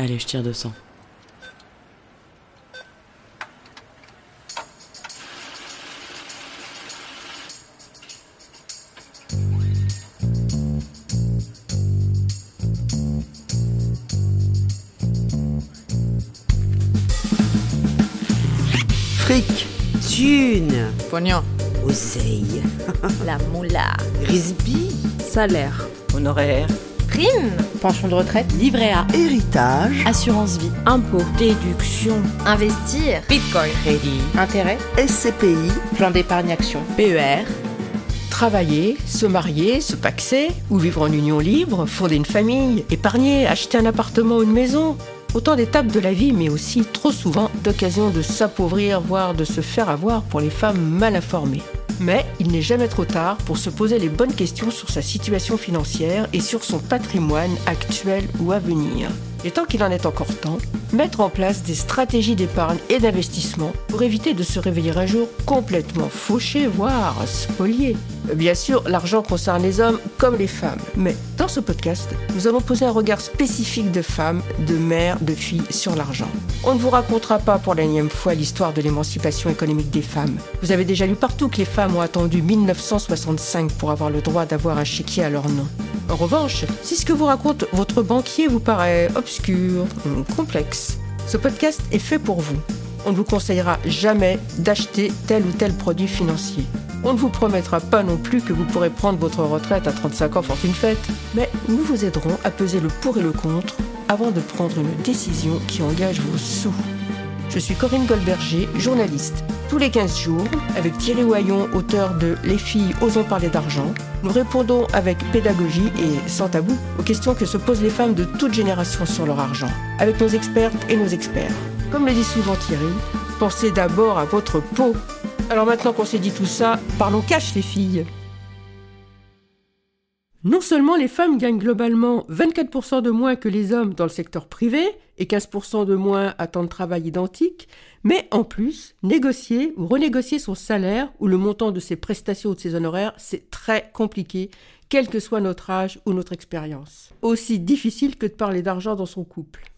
Allez, je tire 200. Fric, thune, Pognon. oseille, La moula. risby, Salaire. Honoraire. Prime. Pension de retraite Livret A. héritage, Assurance vie. Impôt. Déduction. Investir. Bitcoin. Crédit. Intérêt SCPI, Plan d'épargne action PER. Travailler, se marier, se paxer, ou vivre en union libre, fonder une famille, épargner, acheter un appartement ou une maison. Autant d'étapes de la vie, mais aussi trop souvent d'occasions de s'appauvrir, voire de se faire avoir pour les femmes mal informées. Mais il n'est jamais trop tard pour se poser les bonnes questions sur sa situation financière et sur son patrimoine actuel ou à venir. Et tant qu'il en est encore temps, mettre en place des stratégies d'épargne et d'investissement pour éviter de se réveiller un jour complètement fauché, voire spolié. Bien sûr, l'argent concerne les hommes comme les femmes. Mais dans ce podcast, nous allons poser un regard spécifique de femmes, de mères, de filles sur l'argent. On ne vous racontera pas pour l'énième fois l'histoire de l'émancipation économique des femmes. Vous avez déjà lu partout que les femmes ont attendu 1965 pour avoir le droit d'avoir un chéquier à leur nom. En revanche, si ce que vous raconte votre banquier vous paraît obscur, complexe, ce podcast est fait pour vous. On ne vous conseillera jamais d'acheter tel ou tel produit financier. On ne vous promettra pas non plus que vous pourrez prendre votre retraite à 35 ans fortune faite, mais nous vous aiderons à peser le pour et le contre avant de prendre une décision qui engage vos sous. Je suis Corinne Goldberger, journaliste. Tous les 15 jours, avec Thierry Oyon, auteur de Les filles osons parler d'argent, nous répondons avec pédagogie et sans tabou aux questions que se posent les femmes de toute génération sur leur argent, avec nos expertes et nos experts. Comme le dit souvent Thierry, pensez d'abord à votre peau. Alors maintenant qu'on s'est dit tout ça, parlons cash les filles. Non seulement les femmes gagnent globalement 24% de moins que les hommes dans le secteur privé et 15% de moins à temps de travail identique, mais en plus, négocier ou renégocier son salaire ou le montant de ses prestations ou de ses honoraires, c'est très compliqué, quel que soit notre âge ou notre expérience. Aussi difficile que de parler d'argent dans son couple.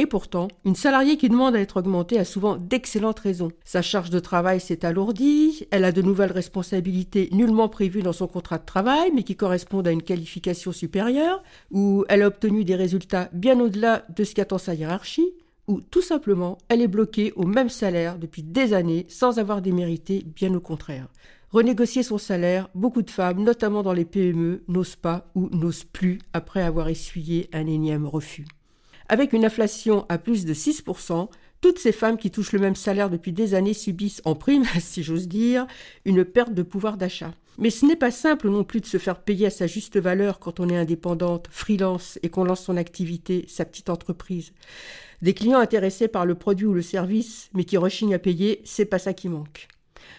Et pourtant, une salariée qui demande à être augmentée a souvent d'excellentes raisons. Sa charge de travail s'est alourdie, elle a de nouvelles responsabilités nullement prévues dans son contrat de travail, mais qui correspondent à une qualification supérieure, ou elle a obtenu des résultats bien au-delà de ce qu'attend sa hiérarchie, ou tout simplement, elle est bloquée au même salaire depuis des années sans avoir démérité, bien au contraire. Renégocier son salaire, beaucoup de femmes, notamment dans les PME, n'osent pas ou n'osent plus après avoir essuyé un énième refus. Avec une inflation à plus de 6%, toutes ces femmes qui touchent le même salaire depuis des années subissent en prime, si j'ose dire, une perte de pouvoir d'achat. Mais ce n'est pas simple non plus de se faire payer à sa juste valeur quand on est indépendante, freelance et qu'on lance son activité, sa petite entreprise. Des clients intéressés par le produit ou le service, mais qui rechignent à payer, c'est pas ça qui manque.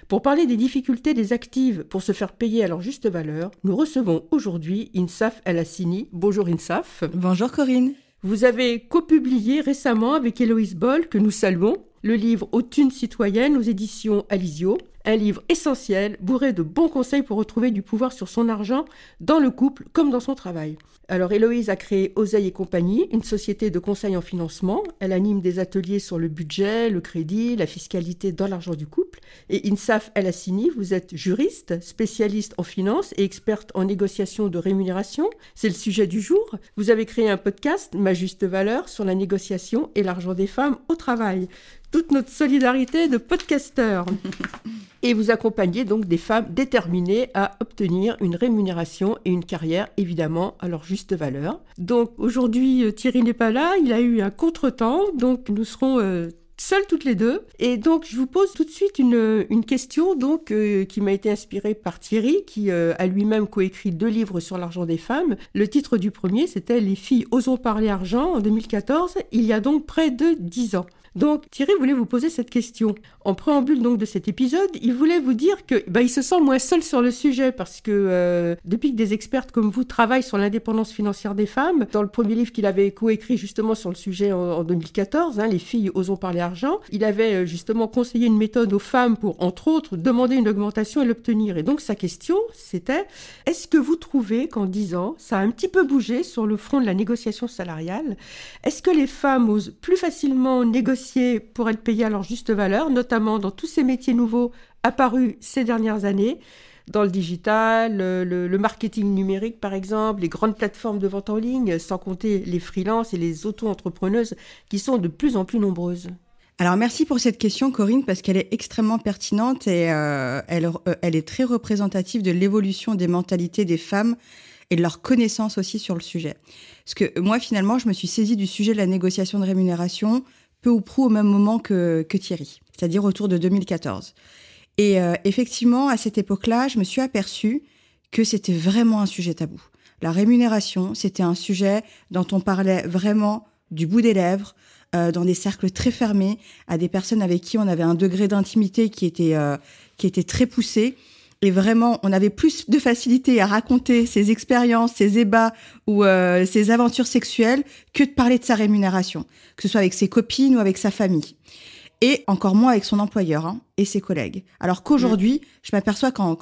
Pour parler des difficultés des actives pour se faire payer à leur juste valeur, nous recevons aujourd'hui Insaf El Hassini. Bonjour Insaf. Bonjour Corinne. Vous avez copublié récemment avec Héloïse Boll, que nous saluons, le livre Aux thunes citoyennes aux éditions Alizio, un livre essentiel, bourré de bons conseils pour retrouver du pouvoir sur son argent dans le couple comme dans son travail. Alors Héloïse a créé Oseille et compagnie, une société de conseil en financement. Elle anime des ateliers sur le budget, le crédit, la fiscalité dans l'argent du couple. Et Insaf El Hassini, vous êtes juriste, spécialiste en finance et experte en négociation de rémunération. C'est le sujet du jour. Vous avez créé un podcast, Ma juste valeur, sur la négociation et l'argent des femmes au travail. Toute notre solidarité de podcasteurs. Et vous accompagnez donc des femmes déterminées à obtenir une rémunération et une carrière, évidemment, à leur juste valeur. Donc aujourd'hui, euh, Thierry n'est pas là, il a eu un contretemps, donc nous serons euh, seules toutes les deux. Et donc je vous pose tout de suite une, une question donc euh, qui m'a été inspirée par Thierry, qui euh, a lui-même coécrit deux livres sur l'argent des femmes. Le titre du premier, c'était Les filles osons parler argent en 2014, il y a donc près de dix ans. Donc Thierry voulait vous poser cette question. En préambule donc de cet épisode, il voulait vous dire que bah, il se sent moins seul sur le sujet parce que euh, depuis que des expertes comme vous travaillent sur l'indépendance financière des femmes, dans le premier livre qu'il avait coécrit justement sur le sujet en, 2014, hein, les filles osons parler argent, il avait euh, justement conseillé une méthode aux femmes pour entre autres demander une augmentation et l'obtenir. Et donc sa question c'était est-ce que vous trouvez qu'en 10 ans ça a un petit peu bougé sur le front de la négociation salariale? Est-ce que les femmes osent plus facilement négocier pour être payées à leur juste valeur, notamment dans tous ces métiers nouveaux apparus ces dernières années, dans le digital, le, marketing numérique par exemple, les grandes plateformes de vente en ligne, sans compter les freelances et les auto-entrepreneuses qui sont de plus en plus nombreuses. Alors merci pour cette question Corinne parce qu'elle est extrêmement pertinente et euh, euh, elle est très représentative de l'évolution des mentalités des femmes et de leur connaissance aussi sur le sujet. Parce que moi, finalement, je me suis saisie du sujet de la négociation de rémunération peu ou prou au même moment que, que Thierry, c'est-à-dire autour de 2014. Et euh, effectivement, à cette époque-là, je me suis aperçue que c'était vraiment un sujet tabou. La rémunération, c'était un sujet dont on parlait vraiment du bout des lèvres, euh, dans des cercles très fermés, à des personnes avec qui on avait un degré d'intimité qui était euh, qui était très poussé et vraiment, on avait plus de facilité à raconter ses expériences, ses ébats ou euh, ses aventures sexuelles que de parler de sa rémunération, que ce soit avec ses copines ou avec sa famille. Et encore moins avec son employeur hein, et ses collègues. Alors qu'aujourd'hui, je m'aperçois qu'en,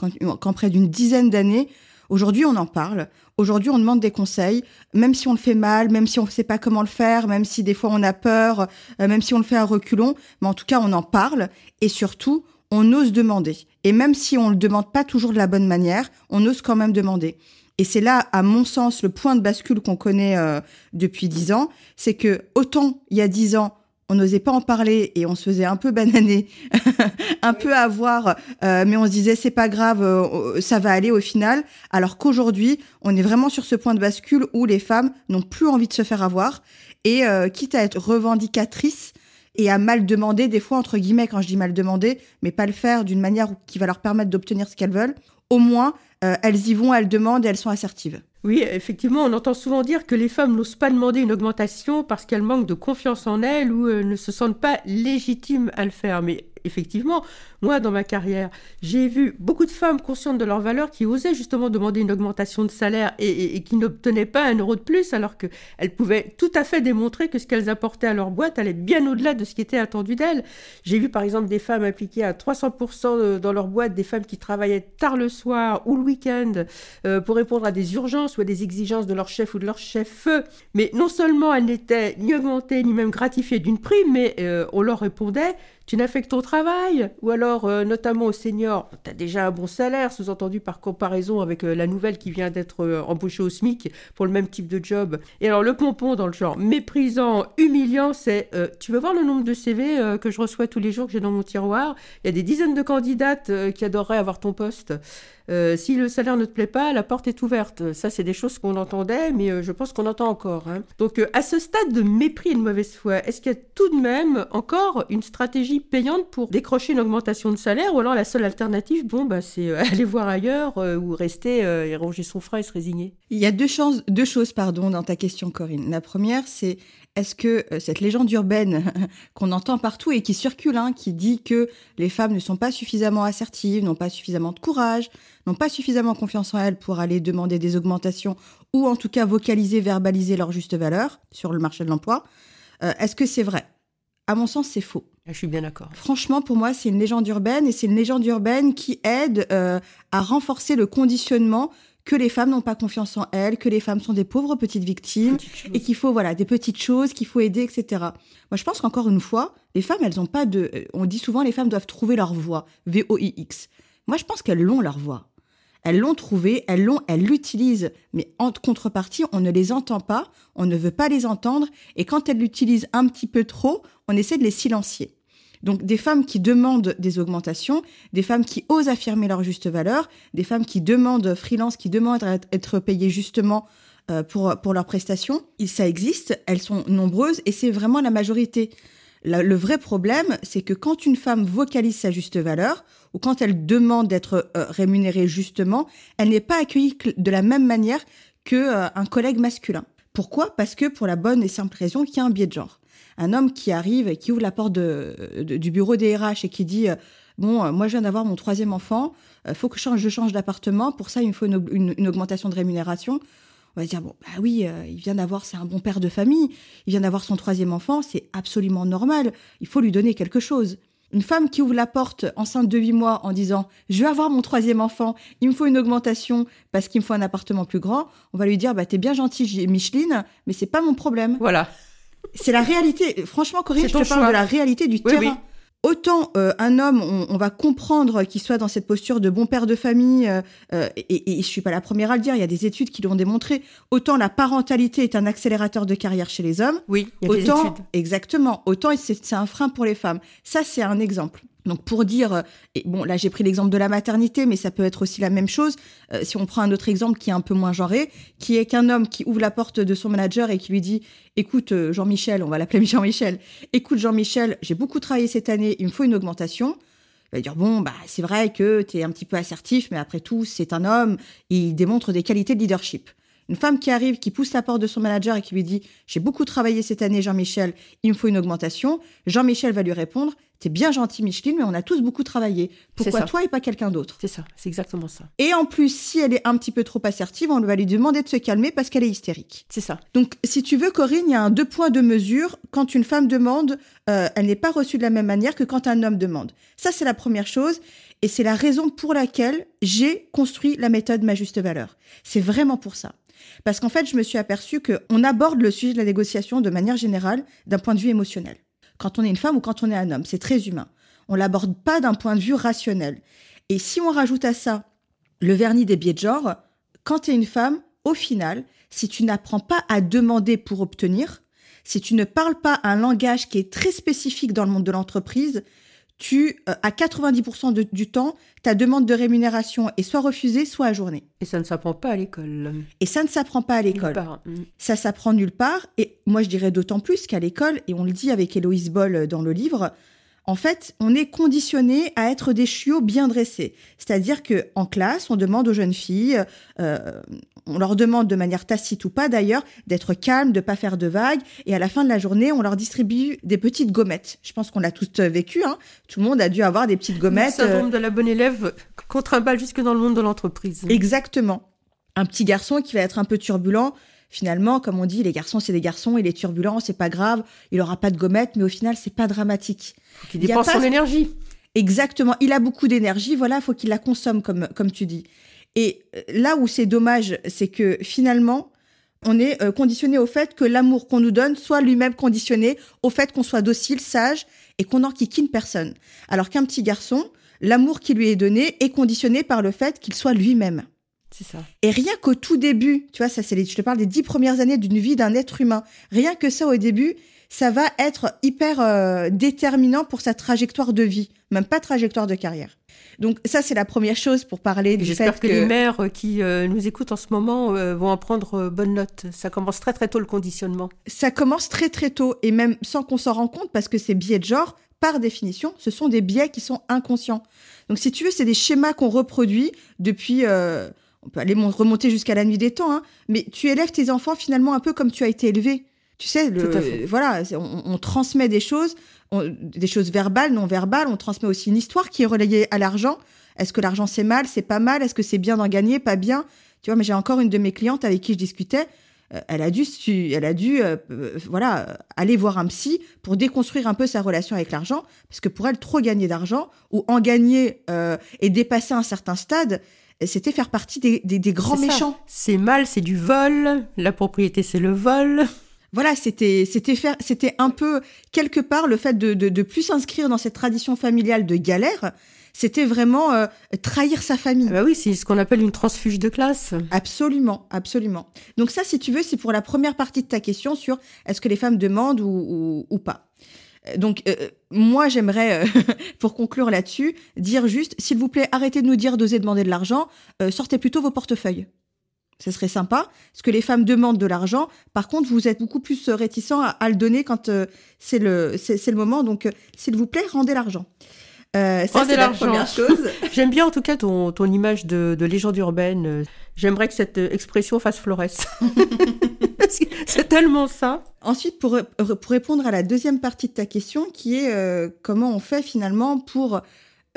près d'une dizaine d'années, Aujourd'hui, on en parle. Aujourd'hui, on demande des conseils, même si on le fait mal, même si on ne sait pas comment le faire, même si des fois on a peur, euh, même si on le fait à reculons. Mais en tout cas, on en parle. Et surtout, on ose demander. Et même si on le demande pas toujours de la bonne manière, on ose quand même demander. Et c'est là, à mon sens, le point de bascule qu'on connaît euh, depuis dix ans, c'est que autant il y a dix ans, on n'osait pas en parler et on se faisait un peu bananer, un peu avoir, euh, mais on se disait c'est pas grave, euh, ça va aller au final. Alors qu'aujourd'hui, on est vraiment sur ce point de bascule où les femmes n'ont plus envie de se faire avoir et quitte à être revendicatrices, et à mal demander, des fois, entre guillemets, quand je dis mal demander, mais pas le faire d'une manière qui va leur permettre d'obtenir ce qu'elles veulent, au moins, euh, elles y vont, elles demandent et elles sont assertives. Oui, effectivement, on entend souvent dire que les femmes n'osent pas demander une augmentation parce qu'elles manquent de confiance en elles ou euh, ne se sentent pas légitimes à le faire. Mais effectivement, moi, dans ma carrière, j'ai vu beaucoup de femmes conscientes de leur valeur qui osaient justement demander une augmentation de salaire et, qui n'obtenaient pas un euro de plus alors qu'elles pouvaient tout à fait démontrer que ce qu'elles apportaient à leur boîte allait bien au-delà de ce qui était attendu d'elles. J'ai vu par exemple des femmes impliquées à 300% dans leur boîte, des femmes qui travaillaient tard le soir ou le week-end euh, pour répondre à des urgences ou à des exigences de leur chef ou de leur chef. Mais non seulement elles n'étaient ni augmentées ni même gratifiées d'une prime, mais euh, on leur répondait tu n'as fait que ton travail Ou alors, euh, notamment aux seniors, tu as déjà un bon salaire, sous-entendu par comparaison avec euh, la nouvelle qui vient d'être euh, embauchée au SMIC pour le même type de job. Et alors, le pompon dans le genre méprisant, humiliant, c'est tu veux voir le nombre de CV que je reçois tous les jours que j'ai dans mon tiroir? Il y a des dizaines de candidates qui adoreraient avoir ton poste. Euh, si le salaire ne te plaît pas, la porte est ouverte. Ça, c'est des choses qu'on entendait, mais euh, je pense qu'on entend encore. Hein. Donc, euh, à ce stade de mépris et de mauvaise foi, est-ce qu'il y a tout de même encore une stratégie payante pour décrocher une augmentation de salaire, ou alors la seule alternative, bon, bah, c'est aller voir ailleurs ou rester et ronger son frein et se résigner? Il y a deux, deux choses, pardon, dans ta question, Corinne. La première, c'est est-ce que euh, cette légende urbaine qu'on entend partout et qui circule, hein, qui dit que les femmes ne sont pas suffisamment assertives, n'ont pas suffisamment de courage, n'ont pas suffisamment confiance en elles pour aller demander des augmentations ou en tout cas vocaliser, verbaliser leur juste valeur sur le marché de l'emploi, euh, est-ce que c'est vrai? À mon sens, c'est faux. Ah, je suis bien d'accord. Franchement, pour moi, c'est une légende urbaine et c'est une légende urbaine qui aide euh, à renforcer le conditionnement que les femmes n'ont pas confiance en elles, que les femmes sont des pauvres petites victimes et qu'il faut voilà des petites choses qu'il faut aider, etc. Moi, je pense qu'encore une fois, les femmes, elles ont pas de. Euh, on dit souvent les femmes doivent trouver leur voix, V O I X. Moi, je pense qu'elles l'ont leur voix. Elles l'ont trouvée, elles l'ont, elles l'utilisent, mais en contrepartie, on ne les entend pas, on ne veut pas les entendre, et quand elles l'utilisent un petit peu trop, on essaie de les silencier. Donc des femmes qui demandent des augmentations, des femmes qui osent affirmer leur juste valeur, des femmes qui demandent freelance, qui demandent être payées justement euh, pour, pour leurs prestations. ça existe, elles sont nombreuses et c'est vraiment la majorité. Le, vrai problème, c'est que quand une femme vocalise sa juste valeur, ou quand elle demande d'être euh, rémunérée justement, elle n'est pas accueillie de la même manière qu'un euh, collègue masculin. Pourquoi? Parce que pour la bonne et simple raison qu'il y a un biais de genre. Un homme qui arrive et qui ouvre la porte de, de- du bureau des RH et qui dit euh, Bon, euh, moi, je viens d'avoir mon troisième enfant, il faut que je change, change d'appartement. Pour ça, il me faut une, une- une augmentation de rémunération. On va dire Bon, bah oui, euh, il vient d'avoir, c'est un bon père de famille, il vient d'avoir son troisième enfant, c'est absolument normal. Il faut lui donner quelque chose. Une femme qui ouvre la porte enceinte de 8 mois en disant Je vais avoir mon troisième enfant, il me faut une augmentation parce qu'il me faut un appartement plus grand, on va lui dire bah, T'es bien gentil, J- Micheline, mais c'est pas mon problème. Voilà. C'est la réalité. Franchement, Corinne, je te parle choix. de la réalité du Oui, terrain. oui. Autant euh, un homme, on, on va comprendre qu'il soit dans cette posture de bon père de famille, euh, euh, et, et je suis pas la première à le dire, il y a des études qui l'ont démontré, autant la parentalité est un accélérateur de carrière chez les hommes, Oui, il y a des autant, études. exactement, autant c'est un frein pour les femmes. Ça, c'est un exemple. Donc pour dire, euh, et bon là j'ai pris l'exemple de la maternité, mais ça peut être aussi la même chose. Euh, si on prend un autre exemple qui est un peu moins genré, qui est qu'un homme qui ouvre la porte de son manager et qui lui dit, écoute euh, Jean-Michel, on va l'appeler Jean-Michel, écoute Jean-Michel, j'ai beaucoup travaillé cette année, il me faut une augmentation. Il va dire bon bah c'est vrai que tu es un petit peu assertif, mais après tout c'est un homme, il démontre des qualités de leadership. Une femme qui arrive, qui pousse la porte de son manager et qui lui dit J'ai beaucoup travaillé cette année, Jean-Michel, il me faut une augmentation. Jean-Michel va lui répondre T'es bien gentil, Micheline, mais on a tous beaucoup travaillé. Pourquoi toi et pas quelqu'un d'autre? C'est ça, c'est exactement ça. Et en plus, si elle est un petit peu trop assertive, on va lui demander de se calmer parce qu'elle est hystérique. C'est ça. Donc, si tu veux, Corinne, il y a un deux points de mesure. Quand une femme demande, euh, elle n'est pas reçue de la même manière que quand un homme demande. Ça, c'est la première chose. Et c'est la raison pour laquelle j'ai construit la méthode Ma Juste Valeur. C'est vraiment pour ça. Parce qu'en fait, je me suis aperçue qu'on aborde le sujet de la négociation de manière générale d'un point de vue émotionnel. Quand on est une femme ou quand on est un homme, c'est très humain. On l'aborde pas d'un point de vue rationnel. Et si on rajoute à ça le vernis des biais de genre, quand tu es une femme, au final, si tu n'apprends pas à demander pour obtenir, si tu ne parles pas un langage qui est très spécifique dans le monde de l'entreprise, tu, euh, à 90% de- du temps, ta demande de rémunération est soit refusée, soit ajournée. Et ça ne s'apprend pas à l'école. Et ça ne s'apprend pas à l'école. Nulle part. Mm. Ça s'apprend nulle part. Et moi, je dirais d'autant plus qu'à l'école, et on le dit avec Héloïse Boll dans le livre, en fait, on est conditionné à être des chiots bien dressés. C'est-à-dire que en classe, on demande aux jeunes filles, euh, on leur demande de manière tacite ou pas d'ailleurs, d'être calmes, de pas faire de vagues, et à la fin de la journée, on leur distribue des petites gommettes. Je pense qu'on l'a tous vécu. Hein. Tout le monde a dû avoir des petites Le gommettes. euh, syndrome de la bonne élève contre un bal jusque dans le monde de l'entreprise. Exactement. Un petit garçon qui va être un peu turbulent. Finalement, comme on dit, les garçons, c'est des garçons, il est turbulent, c'est pas grave, il aura pas de gommette, mais au final, c'est pas dramatique. Il dépense pas- son énergie. Exactement. Il a beaucoup d'énergie, voilà, faut qu'il la consomme, comme, comme tu dis. Et euh, là où c'est dommage, c'est que finalement, on est euh, conditionné au fait que l'amour qu'on nous donne soit lui-même conditionné au fait qu'on soit docile, sage et qu'on n'enquiquine personne. Alors qu'un petit garçon, l'amour qui lui est donné est conditionné par le fait qu'il soit lui-même. C'est ça. Et rien qu'au tout début, tu vois, ça c'est les, je te parle des dix premières années d'une vie d'un être humain. Rien que ça au début, ça va être hyper euh, déterminant pour sa trajectoire de vie, même pas trajectoire de carrière. Donc ça c'est la première chose pour parler Et du fait J'espère que, que, les mères euh, qui euh, nous écoutent en ce moment euh, vont en prendre bonne note. Ça commence très très tôt le conditionnement. ça commence très très tôt et même sans qu'on s'en rende compte parce que ces biais de genre, par définition, ce sont des biais qui sont inconscients. Donc si tu veux, c'est des schémas qu'on reproduit depuis... on peut aller mon- remonter jusqu'à la nuit des temps, hein, mais tu élèves tes enfants finalement un peu comme tu as été élevé. Tu sais, le, voilà, on, on transmet des choses, on- des choses verbales, non verbales. On transmet aussi une histoire qui est relayée à l'argent. Est-ce que l'argent c'est mal, c'est pas mal? Est-ce que c'est bien d'en gagner, pas bien? Tu vois, mais j'ai encore une de mes clientes avec qui je discutais. euh, elle a dû, elle a dû, euh, euh, voilà, euh, aller voir un psy pour déconstruire un peu sa relation avec l'argent, parce que pour elle, trop gagner d'argent ou en gagner euh, et dépasser un certain stade, c'était faire partie des, des- des grands méchants. C'est mal, c'est du vol. La propriété, c'est le vol. Voilà, c'était c'était faire c'était un peu quelque part le fait de de, de plus s'inscrire dans cette tradition familiale de galère, c'était vraiment euh, trahir sa famille. Ah bah oui, c'est ce qu'on appelle une transfuge de classe. Absolument, absolument. Donc ça, si tu veux, c'est pour la première partie de ta question sur est-ce que les femmes demandent ou, ou, ou pas. Euh, Donc euh, moi, j'aimerais, euh, pour conclure là-dessus, dire juste, s'il vous plaît, arrêtez de nous dire d'oser demander de l'argent, euh, sortez plutôt vos portefeuilles. Ce serait sympa, parce que les femmes demandent de l'argent. Par contre, vous êtes beaucoup plus euh, réticents à, à le donner quand euh, c'est le c'est le moment. Donc, euh, s'il vous plaît, rendez l'argent. Euh, ça, Rendez c'est la l'argent. première chose. J'aime bien en tout cas ton, ton image de, de légende urbaine. J'aimerais que cette expression fasse que c'est tellement ça. Ensuite, pour, pour répondre à la deuxième partie de ta question, qui est comment on fait finalement pour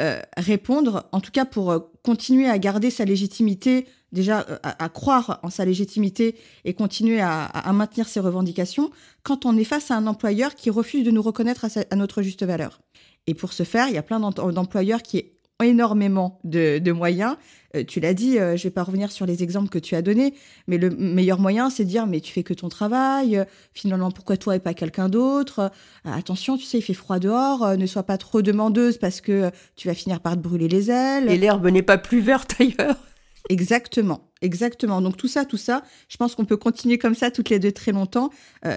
euh, répondre, en tout cas pour euh, continuer à garder sa légitimité, déjà euh, à, croire en sa légitimité et continuer à, maintenir ses revendications, quand on est face à un employeur qui refuse de nous reconnaître à, à notre juste valeur. Et pour ce faire, il y a plein d'employeurs qui énormément de, de moyens euh, tu l'as dit, euh, je vais pas revenir sur les exemples que tu as donnés, mais le meilleur moyen, c'est de dire, mais tu fais que ton travail, euh, finalement, pourquoi toi et pas quelqu'un d'autre? Attention, tu sais, il fait froid dehors, ne sois pas trop demandeuse parce que tu vas finir par te brûler les ailes. Et l'herbe n'est pas plus verte ailleurs. Exactement, exactement. Donc tout ça, tout ça, je pense qu'on peut continuer comme ça toutes les deux très longtemps.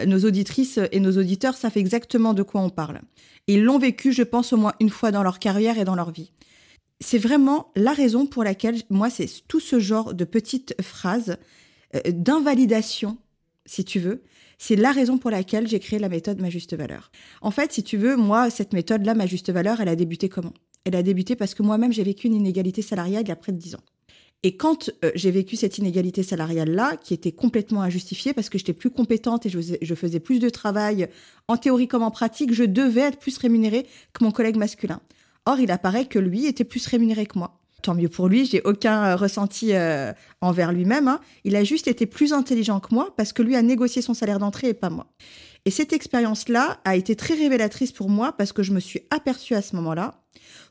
nos auditrices et nos auditeurs savent exactement de quoi on parle. Ils l'ont vécu, je pense, au moins une fois dans leur carrière et dans leur vie c'est vraiment la raison pour laquelle, moi, c'est tout ce genre de petites phrases euh, d'invalidation, si tu veux, c'est la raison pour laquelle j'ai créé la méthode Ma Juste Valeur. En fait, si tu veux, moi, cette méthode-là, Ma Juste Valeur, elle a débuté comment? Elle a débuté parce que moi-même, j'ai vécu une inégalité salariale il y a près de 10 ans. Et quand euh, j'ai vécu cette inégalité salariale-là, qui était complètement injustifiée parce que j'étais plus compétente et je faisais, je faisais, plus de travail en théorie comme en pratique, je devais être plus rémunérée que mon collègue masculin. Or, il apparaît que lui était plus rémunéré que moi. Tant mieux pour lui, j'ai aucun euh, ressenti euh, envers lui-même. Hein. Il a juste été plus intelligent que moi parce que lui a négocié son salaire d'entrée et pas moi. Et cette expérience-là a été très révélatrice pour moi parce que je me suis aperçue à ce moment-là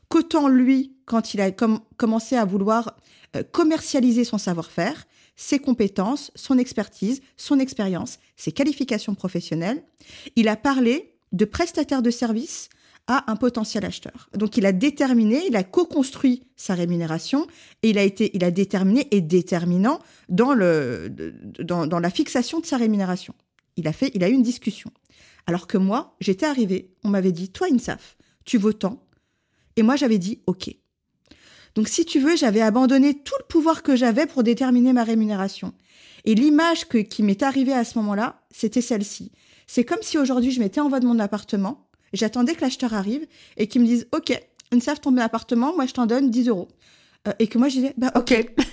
qu'autant lui, quand il a commencé à vouloir euh, commercialiser son savoir-faire, ses compétences, son expertise, son expérience, ses qualifications professionnelles, il a parlé de prestataire de services à un potentiel acheteur. Donc il a déterminé, il a co-construit sa rémunération et il a été, il a déterminé et déterminant dans le, dans, la fixation de sa rémunération. Il a fait, il a eu une discussion. Alors que moi, j'étais arrivée, on m'avait dit, toi Insaf, tu vaux tant. Et moi, j'avais dit, OK. Donc, si tu veux, j'avais abandonné tout le pouvoir que j'avais pour déterminer ma rémunération. Et l'image qui m'est arrivée à ce moment-là, c'était celle-ci. C'est comme si aujourd'hui, je m'étais en de mon appartement, J'attendais que l'acheteur arrive et qu'il me dise Ok, une savent ton appartement, moi je t'en donne 10 euros. Euh, et que moi je disais Bah ok.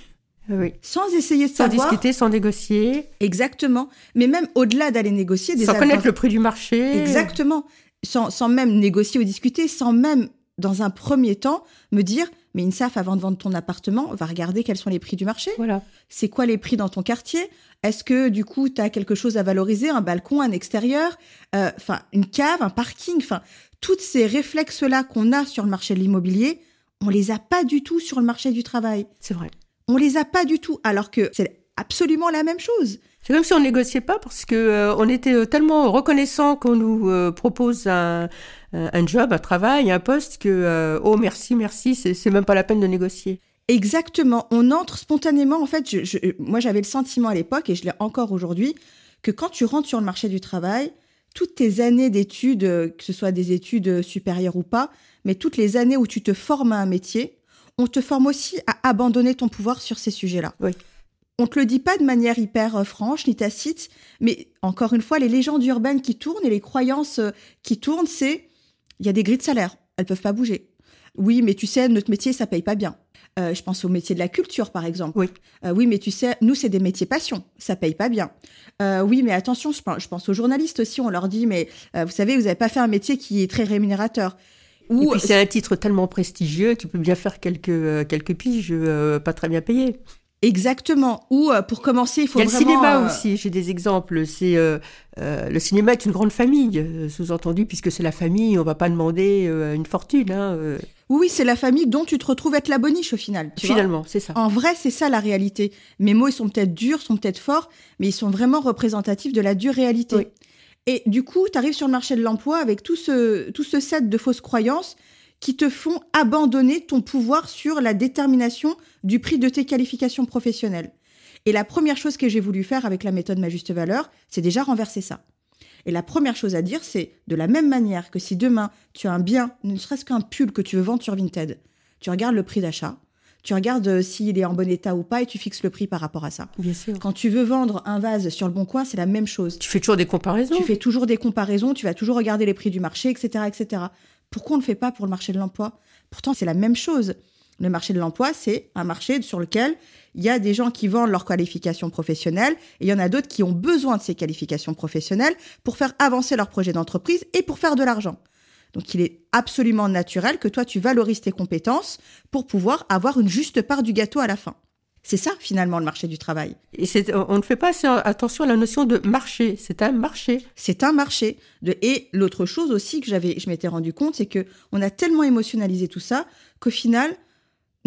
Oui. Sans essayer de sans savoir. Sans discuter, sans négocier. Exactement. Mais même au-delà d'aller négocier. Des sans connaître le prix du marché. Exactement. Sans, sans même négocier ou discuter, sans même, dans un premier temps, me dire mais INSAF, avant de vendre ton appartement, va regarder quels sont les prix du marché. Voilà. C'est quoi les prix dans ton quartier? Est-ce que du coup, tu as quelque chose à valoriser, un balcon, un extérieur, euh, enfin une cave, un parking, enfin toutes ces réflexes-là qu'on a sur le marché de l'immobilier, on les a pas du tout sur le marché du travail. C'est vrai. On les a pas du tout, alors que c'est absolument la même chose. C'est comme si on négociait pas parce que euh, on était euh, tellement reconnaissant qu'on nous euh, propose un, un, job, un travail, un poste que oh merci merci c'est même pas la peine de négocier. Exactement, on entre spontanément. En fait, je, je, moi j'avais le sentiment à l'époque et je l'ai encore aujourd'hui que quand tu rentres sur le marché du travail, toutes tes années d'études, que ce soit des études supérieures ou pas, mais toutes les années où tu te formes à un métier, on te forme aussi à abandonner ton pouvoir sur ces sujets-là. Oui. On te le dit pas de manière hyper euh, franche ni tacite, mais encore une fois, les légendes urbaines qui tournent et les croyances euh, qui tournent, c'est il y a des grilles de salaire, elles peuvent pas bouger. Oui, mais tu sais, notre métier, ça paye pas bien. Euh, je pense au métier de la culture, par exemple. Oui. Euh, oui, mais tu sais, nous, c'est des métiers passion, ça paye pas bien. Euh, oui, mais attention, je pense, aux journalistes aussi, on leur dit, mais vous savez, vous avez pas fait un métier qui est très rémunérateur. Ou, et puis c'est un titre tellement prestigieux, tu peux bien faire quelques, quelques piges pas très bien payées. Exactement. Ou euh, pour commencer, il faut il y a vraiment. le cinéma euh, aussi. J'ai des exemples. C'est euh, le cinéma est une grande famille, sous-entendu puisque c'est la famille. On va pas demander une fortune. Hein, Oui, c'est la famille dont tu te retrouves être la boniche au final. Tu Finalement, c'est ça. En vrai, c'est ça la réalité. Mes mots, ils sont peut-être durs, sont peut-être forts, mais ils sont vraiment représentatifs de la dure réalité. Oui. Et du coup, tu arrives sur le marché de l'emploi avec tout ce tout ce set de fausses croyances qui te font abandonner ton pouvoir sur la détermination du prix de tes qualifications professionnelles. Et la première chose que j'ai voulu faire avec la méthode Ma Juste Valeur, c'est déjà renverser ça. Et la première chose à dire, c'est de la même manière que si demain tu as un bien, ne serait-ce qu'un pull que tu veux vendre sur Vinted, tu regardes le prix d'achat, tu regardes s'il est en bon état ou pas et tu fixes le prix par rapport à ça. Bien sûr. Quand tu veux vendre un vase sur le bon coin, c'est la même chose. Tu fais toujours des comparaisons. Tu fais toujours des comparaisons, tu vas toujours regarder les prix du marché, etc., etc. Pourquoi on ne le fait pas pour le marché de l'emploi? Pourtant, c'est la même chose. Le marché de l'emploi, c'est un marché sur lequel il y a des gens qui vendent leurs qualifications professionnelles et il y en a d'autres qui ont besoin de ces qualifications professionnelles pour faire avancer leur projet d'entreprise et pour faire de l'argent. Donc il est absolument naturel que toi, tu valorises tes compétences pour pouvoir avoir une juste part du gâteau à la fin. C'est ça, finalement, le marché du travail. Et c'est- on ne fait pas assez attention à la notion de marché. C'est un marché. C'est un marché. De... Et l'autre chose aussi que j'avais, je m'étais rendu compte, c'est que on a tellement émotionnalisé tout ça qu'au final,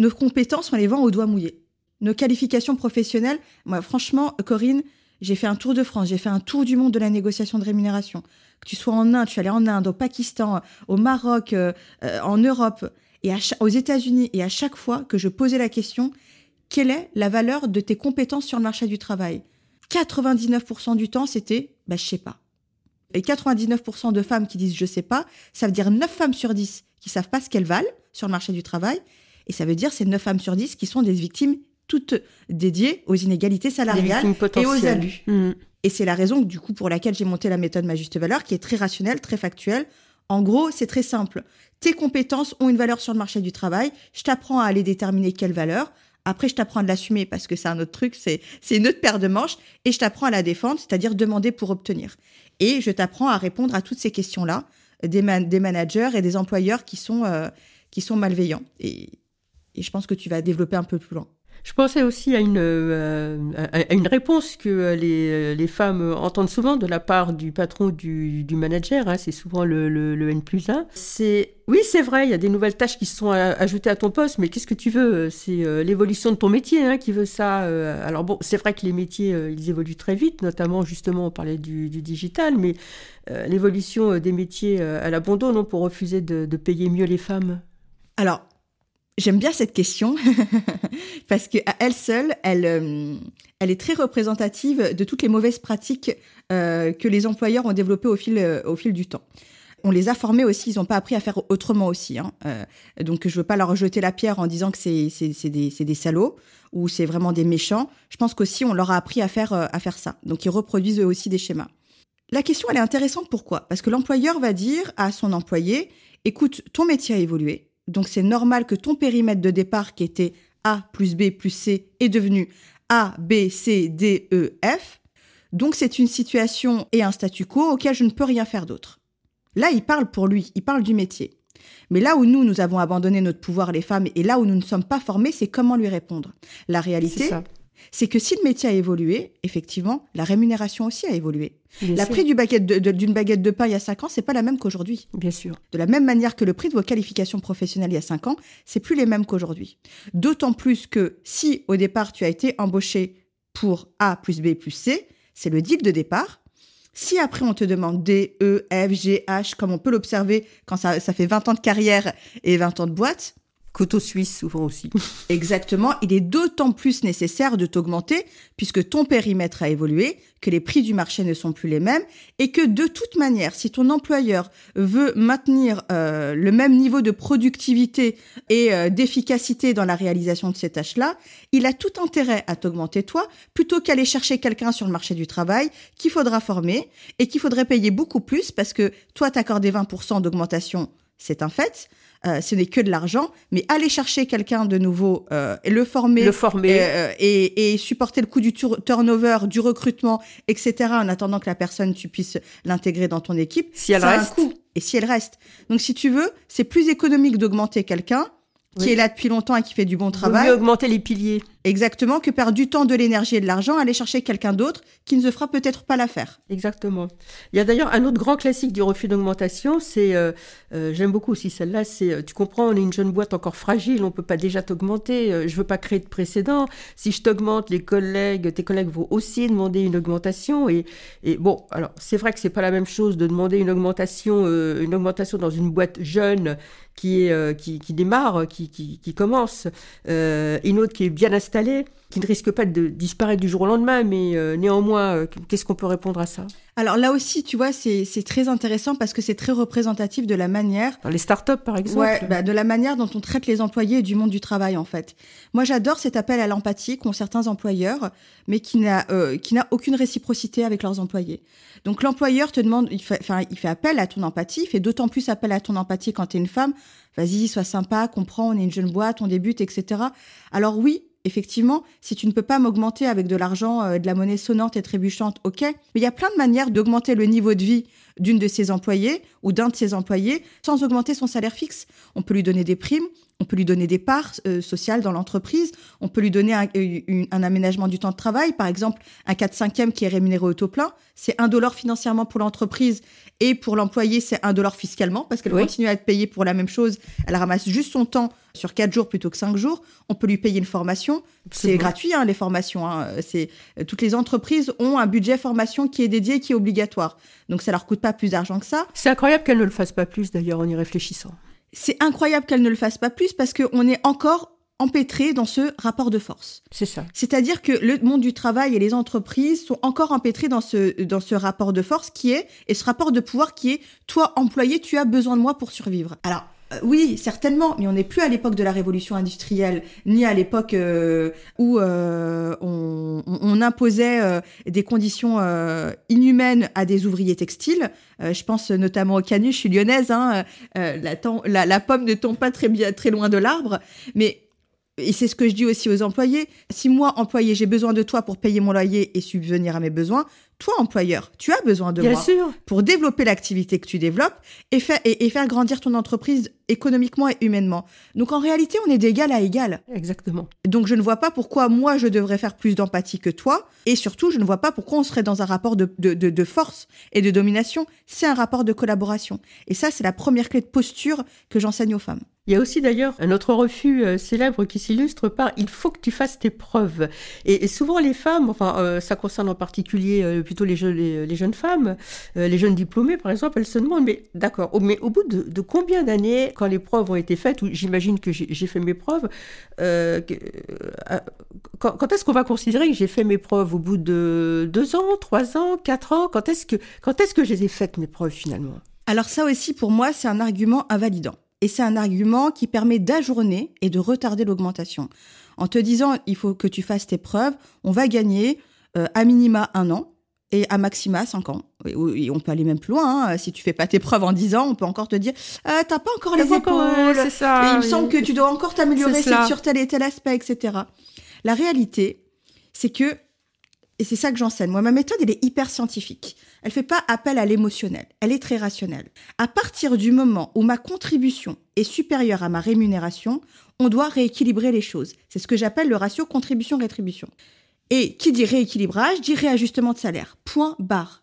nos compétences, on les vend au doigt mouillé. Nos qualifications professionnelles, moi, franchement, Corinne, j'ai fait un tour de France, j'ai fait un tour du monde de la négociation de rémunération. Que tu sois en Inde, je suis allée en Inde, au Pakistan, au Maroc, euh, euh, en Europe, et à aux États-Unis, et à chaque fois que je posais la question, quelle est la valeur de tes compétences sur le marché du travail? 99% du temps, c'était, bah, je sais pas. Et 99% de femmes qui disent je sais pas, ça veut dire 9 femmes sur 10 qui savent pas ce qu'elles valent sur le marché du travail. Et ça veut dire c'est 9 femmes sur 10 qui sont des victimes toutes dédiées aux inégalités salariales et aux abus. Mm. Et c'est la raison du coup pour laquelle j'ai monté la méthode Ma Juste Valeur, qui est très rationnelle, très factuelle. En gros, c'est très simple. Tes compétences ont une valeur sur le marché du travail. Je t'apprends à aller déterminer quelle valeur. Après, je t'apprends à l'assumer parce que c'est un autre truc, c'est une autre paire de manches. Et je t'apprends à la défendre, c'est-à-dire demander pour obtenir. Et je t'apprends à répondre à toutes ces questions-là des, des managers et des employeurs qui sont, euh, qui sont malveillants. Et, et je pense que tu vas développer un peu plus loin. Je pensais aussi à une, euh, réponse que les, femmes entendent souvent de la part du patron du, du manager. hein, c'est souvent le, N plus 1. C'est oui, c'est vrai, il y a des nouvelles tâches qui se sont ajoutées à ton poste, mais qu'est-ce que tu veux? C'est euh, l'évolution de ton métier hein, qui veut ça. euh. alors bon, c'est vrai que les métiers, ils évoluent très vite, notamment justement, on parlait du, digital, mais l'évolution des métiers à l'abandon, non, pour refuser de, de payer mieux les femmes? Alors, j'aime bien cette question parce que à elle seule, elle, euh, elle est très représentative de toutes les mauvaises pratiques euh, que les employeurs ont développées au fil, euh, au fil du temps. On les a formés aussi, ils n'ont pas appris à faire autrement aussi. Hein. Donc je veux pas leur jeter la pierre en disant que c'est des, salauds ou c'est vraiment des méchants. Je pense qu'aussi on leur a appris à faire à faire ça. Donc ils reproduisent eux aussi des schémas. La question elle est intéressante pourquoi? Parce que l'employeur va dire à son employé écoute ton métier a évolué, donc c'est normal que ton périmètre de départ qui était A plus B plus C est devenu A, B, C, D, E, F. Donc c'est une situation et un statu quo auquel je ne peux rien faire d'autre. Là, il parle pour lui, il parle du métier. Mais là où nous, nous avons abandonné notre pouvoir, les femmes, et là où nous ne sommes pas formés, c'est comment lui répondre. La réalité. C'est que si le métier a évolué, effectivement, la rémunération aussi a évolué. Bien La sûr. prix du baguette de- de- d'une baguette de pain il y a 5 ans, c'est pas la même qu'aujourd'hui. Bien sûr. De la même manière que le prix de vos qualifications professionnelles il y a 5 ans, c'est plus les mêmes qu'aujourd'hui. D'autant plus que si au départ tu as été embauché pour A plus B plus C, c'est le deal de départ. Si après on te demande D, E, F, G, H, comme on peut l'observer quand ça, ça fait 20 ans de carrière et 20 ans de boîte, Couteau suisse, souvent aussi. Exactement, il est d'autant plus nécessaire de t'augmenter puisque ton périmètre a évolué, que les prix du marché ne sont plus les mêmes et que de toute manière, si ton employeur veut maintenir euh, le même niveau de productivité et euh, d'efficacité dans la réalisation de ces tâches-là, il a tout intérêt à t'augmenter toi plutôt qu'aller chercher quelqu'un sur le marché du travail qu'il faudra former et qu'il faudrait payer beaucoup plus parce que toi t'accorder 20% d'augmentation, c'est un fait. Euh, ce n'est que de l'argent, mais aller chercher quelqu'un de nouveau euh, et le former, Le former. euh, et, et supporter le coût du tur- turnover, du recrutement, etc. En attendant que la personne, tu puisses l'intégrer dans ton équipe. Si elle ça a un reste. coût. Et si elle reste. Donc, si tu veux, c'est plus économique d'augmenter quelqu'un qui est là depuis longtemps et qui fait du bon Vaut travail, mieux augmenter les piliers. Exactement, que perdre du temps, de l'énergie et de l'argent, aller chercher quelqu'un d'autre qui ne se fera peut-être pas l'affaire. Exactement. Il y a d'ailleurs un autre grand classique du refus d'augmentation, c'est, euh, euh, j'aime beaucoup aussi celle-là, c'est, euh, tu comprends, on est une jeune boîte encore fragile, on peut pas déjà t'augmenter, euh, je veux pas créer de précédent. Si je t'augmente, les collègues, tes collègues vont aussi demander une augmentation. Et, et bon, alors c'est vrai que c'est pas la même chose de demander une augmentation, une augmentation dans une boîte jeune qui est, qui, démarre, qui, qui, qui commence, une autre qui est bien installée qui ne risque pas de disparaître du jour au lendemain, mais euh, néanmoins, euh, qu'est-ce qu'on peut répondre à ça? Alors là aussi, tu vois, c'est très intéressant parce que c'est très représentatif de la manière Dans les startups, par exemple Ouais, bah, de la manière dont on traite les employés du monde du travail, en fait. Moi, j'adore cet appel à l'empathie qu'ont certains employeurs, mais qui n'a euh, aucune réciprocité avec leurs employés. Donc, l'employeur te demande, il fait, enfin, il fait appel à ton empathie, il fait d'autant plus appel à ton empathie quand tu es une femme. Vas-y, sois sympa, comprends, on est une jeune boîte, on débute, etc. Alors oui, effectivement, si tu ne peux pas m'augmenter avec de l'argent, euh, de la monnaie sonnante et trébuchante, ok. Mais il y a plein de manières d'augmenter le niveau de vie d'une de ses employés ou d'un de ses employés sans augmenter son salaire fixe. On peut lui donner des primes, on peut lui donner des parts euh, sociales dans l'entreprise, on peut lui donner un, une- un aménagement du temps de travail, par exemple un 4 5 qui est rémunéré au taux plein, c'est un dollar financièrement pour l'entreprise et pour l'employé c'est un dollar fiscalement parce qu'elle Oui. continue à être payée pour la même chose, elle ramasse juste son temps sur 4 jours plutôt que 5 jours, on peut lui payer une formation, c'est gratuit hein, les formations, hein. c'est euh, toutes les entreprises ont un budget formation qui est dédié, qui est obligatoire, donc ça leur coûte pas plus d'argent que ça. C'est incroyable qu'elle ne le fasse pas plus, d'ailleurs, en y réfléchissant. C'est incroyable qu'elle ne le fasse pas plus parce qu'on est encore empêtré dans ce rapport de force. C'est ça. C'est-à-dire que le monde du travail et les entreprises sont encore empêtrés dans ce, dans ce rapport de force qui est, et ce rapport de pouvoir qui est, toi, employé, tu as besoin de moi pour survivre. Alors, euh, oui, certainement, mais on n'est plus à l'époque de la révolution industrielle, ni à l'époque euh, où euh, on, imposait euh, des conditions inhumaines à des ouvriers textiles. Je pense notamment au canut, je suis lyonnaise, hein, la, la pomme ne tombe pas très, bien, très loin de l'arbre, mais et c'est ce que je dis aussi aux employés. Si moi, employé, j'ai besoin de toi pour payer mon loyer et subvenir à mes besoins, toi, employeur, tu as besoin de Bien moi sûr. pour développer l'activité que tu développes et faire, et, et faire grandir ton entreprise économiquement et humainement. Donc en réalité, on est d'égal à égal. Exactement. Donc je ne vois pas pourquoi moi, je devrais faire plus d'empathie que toi. Et surtout, je ne vois pas pourquoi on serait dans un rapport de, de, de, de force et de domination. C'est un rapport de collaboration. Et ça, c'est la première clé de posture que j'enseigne aux femmes. Il y a aussi d'ailleurs un autre refus euh, célèbre qui s'illustre par il faut que tu fasses tes preuves. Et, souvent les femmes, enfin euh, ça concerne en particulier euh, plutôt les, jeunes les, jeunes femmes, les jeunes diplômées par exemple, elles se demandent mais d'accord, mais au bout de, combien d'années, quand les preuves ont été faites, ou j'imagine que j'ai fait mes preuves, quand est-ce qu'on va considérer que j'ai fait mes preuves? Au bout de deux ans, trois ans, quatre ans? Quand est-ce que quand est-ce que je les ai faites mes preuves finalement? Alors ça aussi, pour moi, c'est un argument invalidant. Et c'est un argument qui permet d'ajourner et de retarder l'augmentation. En te disant, il faut que tu fasses tes preuves, on va gagner euh, à minima un an et à maxima cinq ans. Et, on peut aller même plus loin. hein. Si tu fais pas tes preuves en dix ans, on peut encore te dire, euh, t'as pas encore les épaules. c'est ça, et il me semble que tu dois encore t'améliorer sur tel et tel aspect, etc. La réalité, c'est que et c'est ça que j'enseigne. Moi, ma méthode, elle est hyper scientifique. Elle fait pas appel à l'émotionnel. Elle est très rationnelle. À partir du moment où ma contribution est supérieure à ma rémunération, on doit rééquilibrer les choses. C'est ce que j'appelle le ratio contribution-rétribution. Et qui dit rééquilibrage dit réajustement de salaire. Point barre.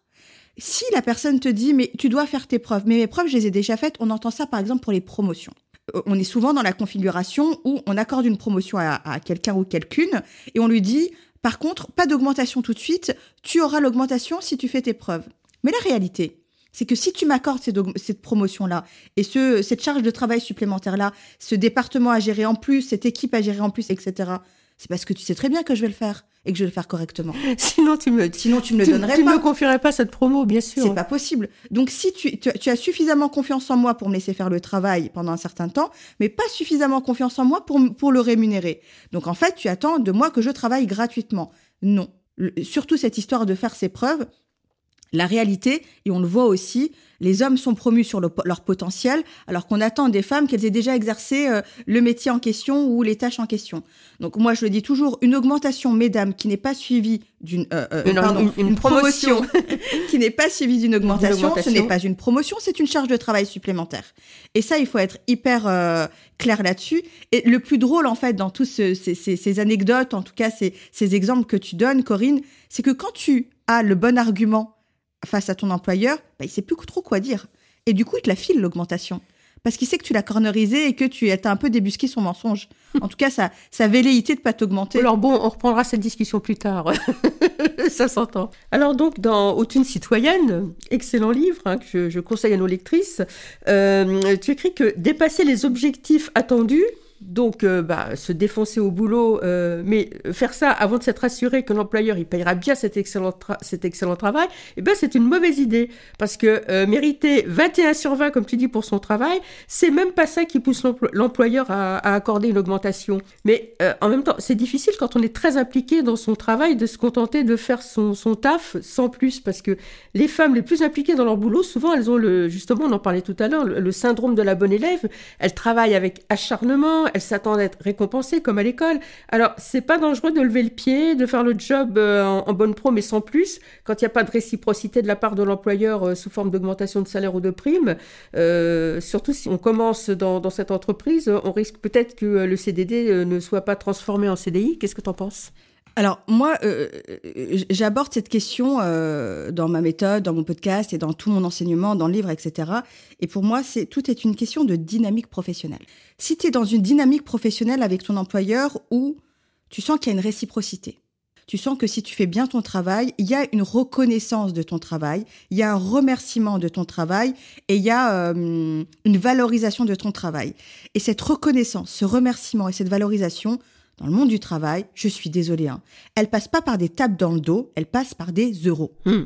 Si la personne te dit, mais tu dois faire tes preuves, mais mes preuves, je les ai déjà faites, on entend ça par exemple pour les promotions. Euh, On est souvent dans la configuration où on accorde une promotion à, à quelqu'un ou quelqu'une et on lui dit, par contre, pas d'augmentation tout de suite, tu auras l'augmentation si tu fais tes preuves. Mais la réalité, c'est que si tu m'accordes cette, promotion-là et ce, cette charge de travail supplémentaire-là, ce département à gérer en plus, cette équipe à gérer en plus, etc., c'est parce que tu sais très bien que je vais le faire et que je vais le faire correctement. Sinon tu me Sinon, tu me le tu, donnerais tu pas. me confierais pas cette promo, bien sûr. C'est pas possible. Donc, si tu, tu, tu as suffisamment confiance en moi pour me laisser faire le travail pendant un certain temps, mais pas suffisamment confiance en moi pour, pour le rémunérer. Donc, en fait, tu attends de moi que je travaille gratuitement. Non. Le- surtout cette histoire de faire ses preuves. La réalité, et on le voit aussi, les hommes sont promus sur le leur potentiel, alors qu'on attend des femmes qu'elles aient déjà exercé euh, le métier en question ou les tâches en question. Donc moi, je le dis toujours, une augmentation, mesdames, qui n'est pas suivie d'une euh, euh, Une- pardon, une- une promotion. qui n'est pas suivie d'une augmentation, ce n'est pas une promotion, c'est une charge de travail supplémentaire. Et ça, il faut être hyper euh, clair là-dessus. Et le plus drôle, en fait, dans tous ce- ces, ces- ces anecdotes, en tout cas ces, ces exemples que tu donnes, Corinne, c'est que quand tu as le bon argument face à ton employeur, bah, il sait plus trop quoi dire. Et du coup, il te la file l'augmentation. Parce qu'il sait que tu l'as cornerisé et que tu as un peu débusqué son mensonge. En tout cas, sa, sa velléité de pas t'augmenter. Alors bon, on reprendra cette discussion plus tard. Ça s'entend. Alors donc, dans Haute une citoyenne, excellent livre hein, que je, je conseille à nos lectrices, euh, tu écris que dépasser les objectifs attendus donc euh, bah, se défoncer au boulot, euh, mais faire ça avant de s'être assuré que l'employeur il payera bien cet excellent, travail, eh ben c'est une mauvaise idée parce que euh, mériter 21 sur 20 comme tu dis pour son travail, c'est même pas ça qui pousse l'emplo- l'employeur à, accorder une augmentation. Mais en même temps, c'est difficile quand on est très impliqué dans son travail de se contenter de faire son, taf sans plus parce que les femmes les plus impliquées dans leur boulot, souvent elles ont le justement on en parlait tout à l'heure, le syndrome de la bonne élève. Elles travaillent avec acharnement, elles s'attendent à être récompensées comme à l'école. Alors c'est pas dangereux de lever le pied, de faire le job euh, en, bonne pro mais sans plus quand il n'y a pas de réciprocité de la part de l'employeur euh, sous forme d'augmentation de salaire ou de prime. Euh, surtout si on commence dans, cette entreprise, on risque peut-être que le CDD ne soit pas transformé en CDI. Qu'est-ce que tu en penses? Alors moi, j'aborde cette question dans ma méthode, dans mon podcast et dans tout mon enseignement, dans le livre, etc. Et pour moi, c'est tout est une question de dynamique professionnelle. Si tu es dans une dynamique professionnelle avec ton employeur où tu sens qu'il y a une réciprocité, tu sens que si tu fais bien ton travail, il y a une reconnaissance de ton travail, il y a un remerciement de ton travail et il y a euh, une valorisation de ton travail. Et cette reconnaissance, ce remerciement et cette valorisation, dans le monde du travail, je suis désolée, hein, elle passe pas par des tapes dans le dos, elle passe par des euros. Hmm.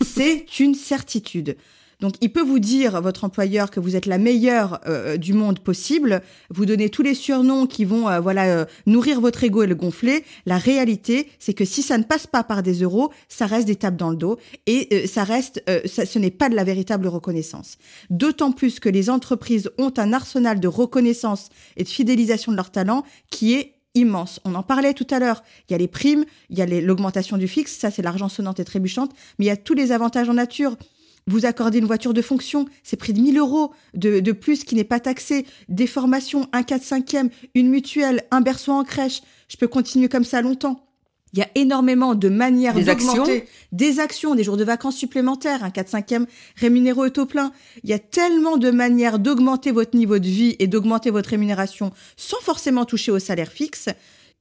C'est une certitude. Donc, il peut vous dire, votre employeur, que vous êtes la meilleure euh, du monde possible, vous donner tous les surnoms qui vont euh, voilà euh, nourrir votre ego et le gonfler. La réalité, c'est que si ça ne passe pas par des euros, ça reste des tapes dans le dos et euh, ça reste, euh, ça- ce n'est pas de la véritable reconnaissance. D'autant plus que les entreprises ont un arsenal de reconnaissance et de fidélisation de leurs talents qui est immense. On en parlait tout à l'heure. Il y a les primes, il y a l'augmentation du fixe, ça c'est l'argent sonnante et trébuchante, mais il y a tous les avantages en nature. Vous accordez une voiture de fonction, c'est près de 1000 euros de, de plus qui n'est pas taxé. Des formations, un 4 5e, une mutuelle, un berceau en crèche. Je peux continuer comme ça longtemps. Il y a énormément de manières Des d'augmenter actions des actions, des jours de vacances supplémentaires, un 4 5e rémunéré au taux plein. Il y a tellement de manières d'augmenter votre niveau de vie et d'augmenter votre rémunération sans forcément toucher au salaire fixe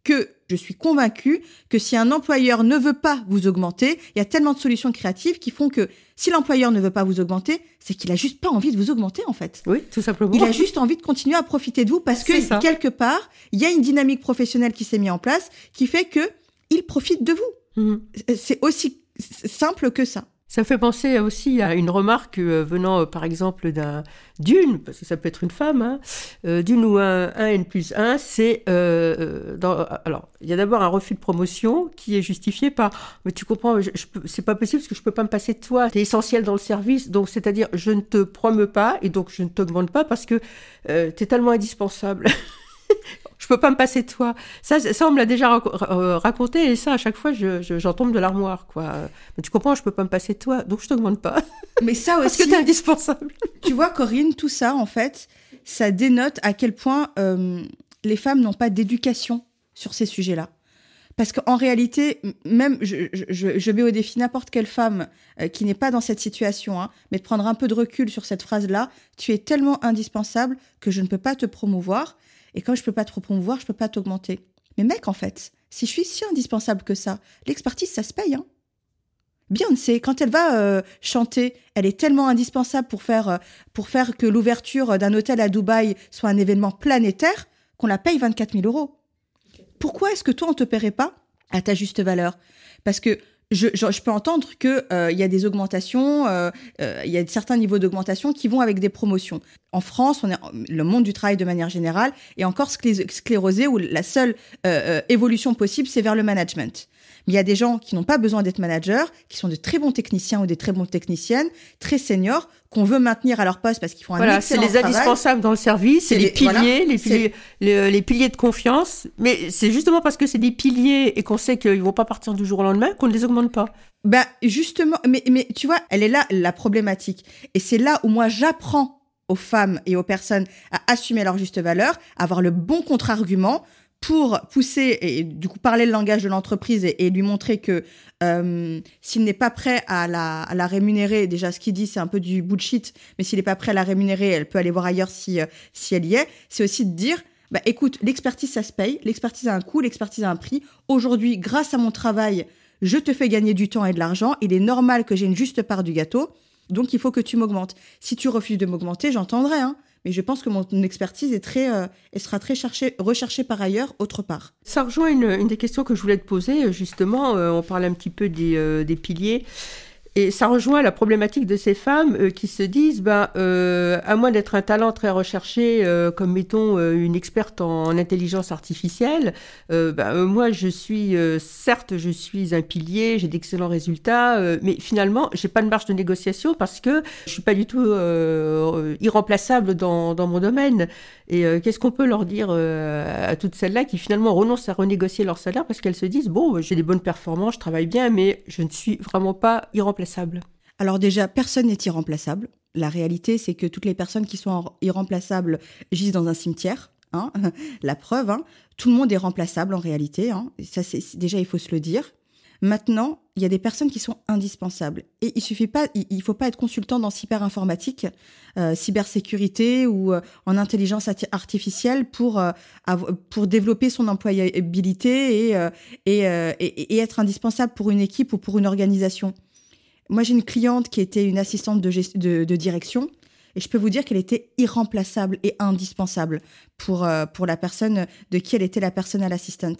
que je suis convaincue que si un employeur ne veut pas vous augmenter, il y a tellement de solutions créatives qui font que si l'employeur ne veut pas vous augmenter, c'est qu'il a juste pas envie de vous augmenter en fait. Oui, tout simplement. Il a juste envie de continuer à profiter de vous parce que ça. quelque part, il y a une dynamique professionnelle qui s'est mise en place qui fait que il profite de vous. Mhm. C'est aussi simple que ça. Ça fait penser aussi à une remarque euh, venant, euh, par exemple, d'un d'une, parce que ça peut être une femme, hein, euh, d'une ou un, N plus un, c'est dans, alors il y a d'abord un refus de promotion qui est justifié par, mais tu comprends, c'est pas possible parce que je peux pas me passer de toi, t'es essentiel dans le service, donc c'est-à-dire je ne te promeux pas et donc je ne t'augmente pas parce que euh, t'es tellement indispensable. Je peux pas me passer de toi. Ça, ça on me l'a déjà euh, raconté et ça, à chaque fois, je, je- j'en tombe de l'armoire, quoi. Mais tu comprends, je peux pas me passer de toi, donc je t'augmente pas. Mais ça Parce que aussi, t'es indispensable. tu vois, Corinne, tout ça, en fait, ça dénote à quel point euh, les femmes n'ont pas d'éducation sur ces sujets-là. Parce qu'en réalité, même, je, je mets au défi n'importe quelle femme euh, qui n'est pas dans cette situation, hein, mais de prendre un peu de recul sur cette phrase-là, tu es tellement indispensable que je ne peux pas te promouvoir, et comme je peux pas te promouvoir, je peux pas t'augmenter. Mais mec, en fait, si je suis si indispensable que ça, l'expertise, ça se paye, hein. Beyoncé, quand elle va euh, chanter, elle est tellement indispensable pour faire, euh, pour faire que l'ouverture d'un hôtel à Dubaï soit un événement planétaire qu'on la paye 24 000 euros. Pourquoi est-ce que toi, on te paierait pas à ta juste valeur? Parce que je, peux entendre que euh, y a des augmentations, euh, euh, il y a certains niveaux d'augmentation qui vont avec des promotions. En France, on est le monde du travail de manière générale est encore sclé- sclérosé où la seule évolution possible, c'est vers le management. Mais il y a des gens qui n'ont pas besoin d'être managers, qui sont de très bons techniciens ou des très bonnes techniciennes, très seniors, qu'on veut maintenir à leur poste parce qu'ils font un Voilà, c'est excellent les travail. indispensables dans le service, c'est C'est les les- piliers, voilà, les piliers, les, les piliers de confiance. Mais c'est justement parce que c'est des piliers et qu'on sait qu'ils vont pas partir du jour au lendemain qu'on ne les augmente pas. Bah justement, mais, mais tu vois, elle est là la problématique. Et c'est là où moi j'apprends aux femmes et aux personnes à assumer leur juste valeur, à avoir le bon contre-argument pour pousser et du coup parler le langage de l'entreprise et, lui montrer que euh, s'il n'est pas prêt à la, à la rémunérer, déjà ce qu'il dit c'est un peu du bullshit, mais s'il n'est pas prêt à la rémunérer, elle peut aller voir ailleurs si, euh, si elle y est. C'est aussi de dire, bah écoute, l'expertise ça se paye, l'expertise a un coût, l'expertise a un prix. Aujourd'hui, grâce à mon travail, je te fais gagner du temps et de l'argent, il est normal que j'ai une juste part du gâteau, donc il faut que tu m'augmentes. Si tu refuses de m'augmenter, j'entendrai, hein. Mais je pense que mon expertise est très, euh, sera très cherchée, recherchée par ailleurs autre part. Ça rejoint une, une des questions que je voulais te poser, justement. Euh, on parle un petit peu des, euh, des piliers. Et ça rejoint la problématique de ces femmes euh, qui se disent, ben, euh, à moins d'être un talent très recherché, euh, comme mettons une experte en, en intelligence artificielle, ben, moi je suis, certes, je suis un pilier, j'ai d'excellents résultats, mais finalement, j'ai pas de marge de négociation parce que je suis pas du tout irremplaçable dans mon domaine. Et euh, qu'est-ce qu'on peut leur dire euh, à toutes celles-là qui finalement renoncent à renégocier leur salaire parce qu'elles se disent, bon, j'ai des bonnes performances, je travaille bien, mais je ne suis vraiment pas irremplaçable. Alors déjà, personne n'est irremplaçable. La réalité, c'est que toutes les personnes qui sont irremplaçables gisent dans un cimetière. Hein La preuve, hein. tout le monde est remplaçable en réalité. Hein. Ça, c'est déjà, il faut se le dire. Maintenant, il y a des personnes qui sont indispensables. Et il suffit pas, il, faut pas être consultant dans cyberinformatique, euh, cybersécurité ou euh, en intelligence artificielle pour euh, pour développer son employabilité et, et, être indispensable pour une équipe ou pour une organisation. Moi, j'ai une cliente qui était une assistante de direction et je peux vous dire qu'elle était irremplaçable et indispensable pour, euh, pour la personne de qui elle était la personnel assistant.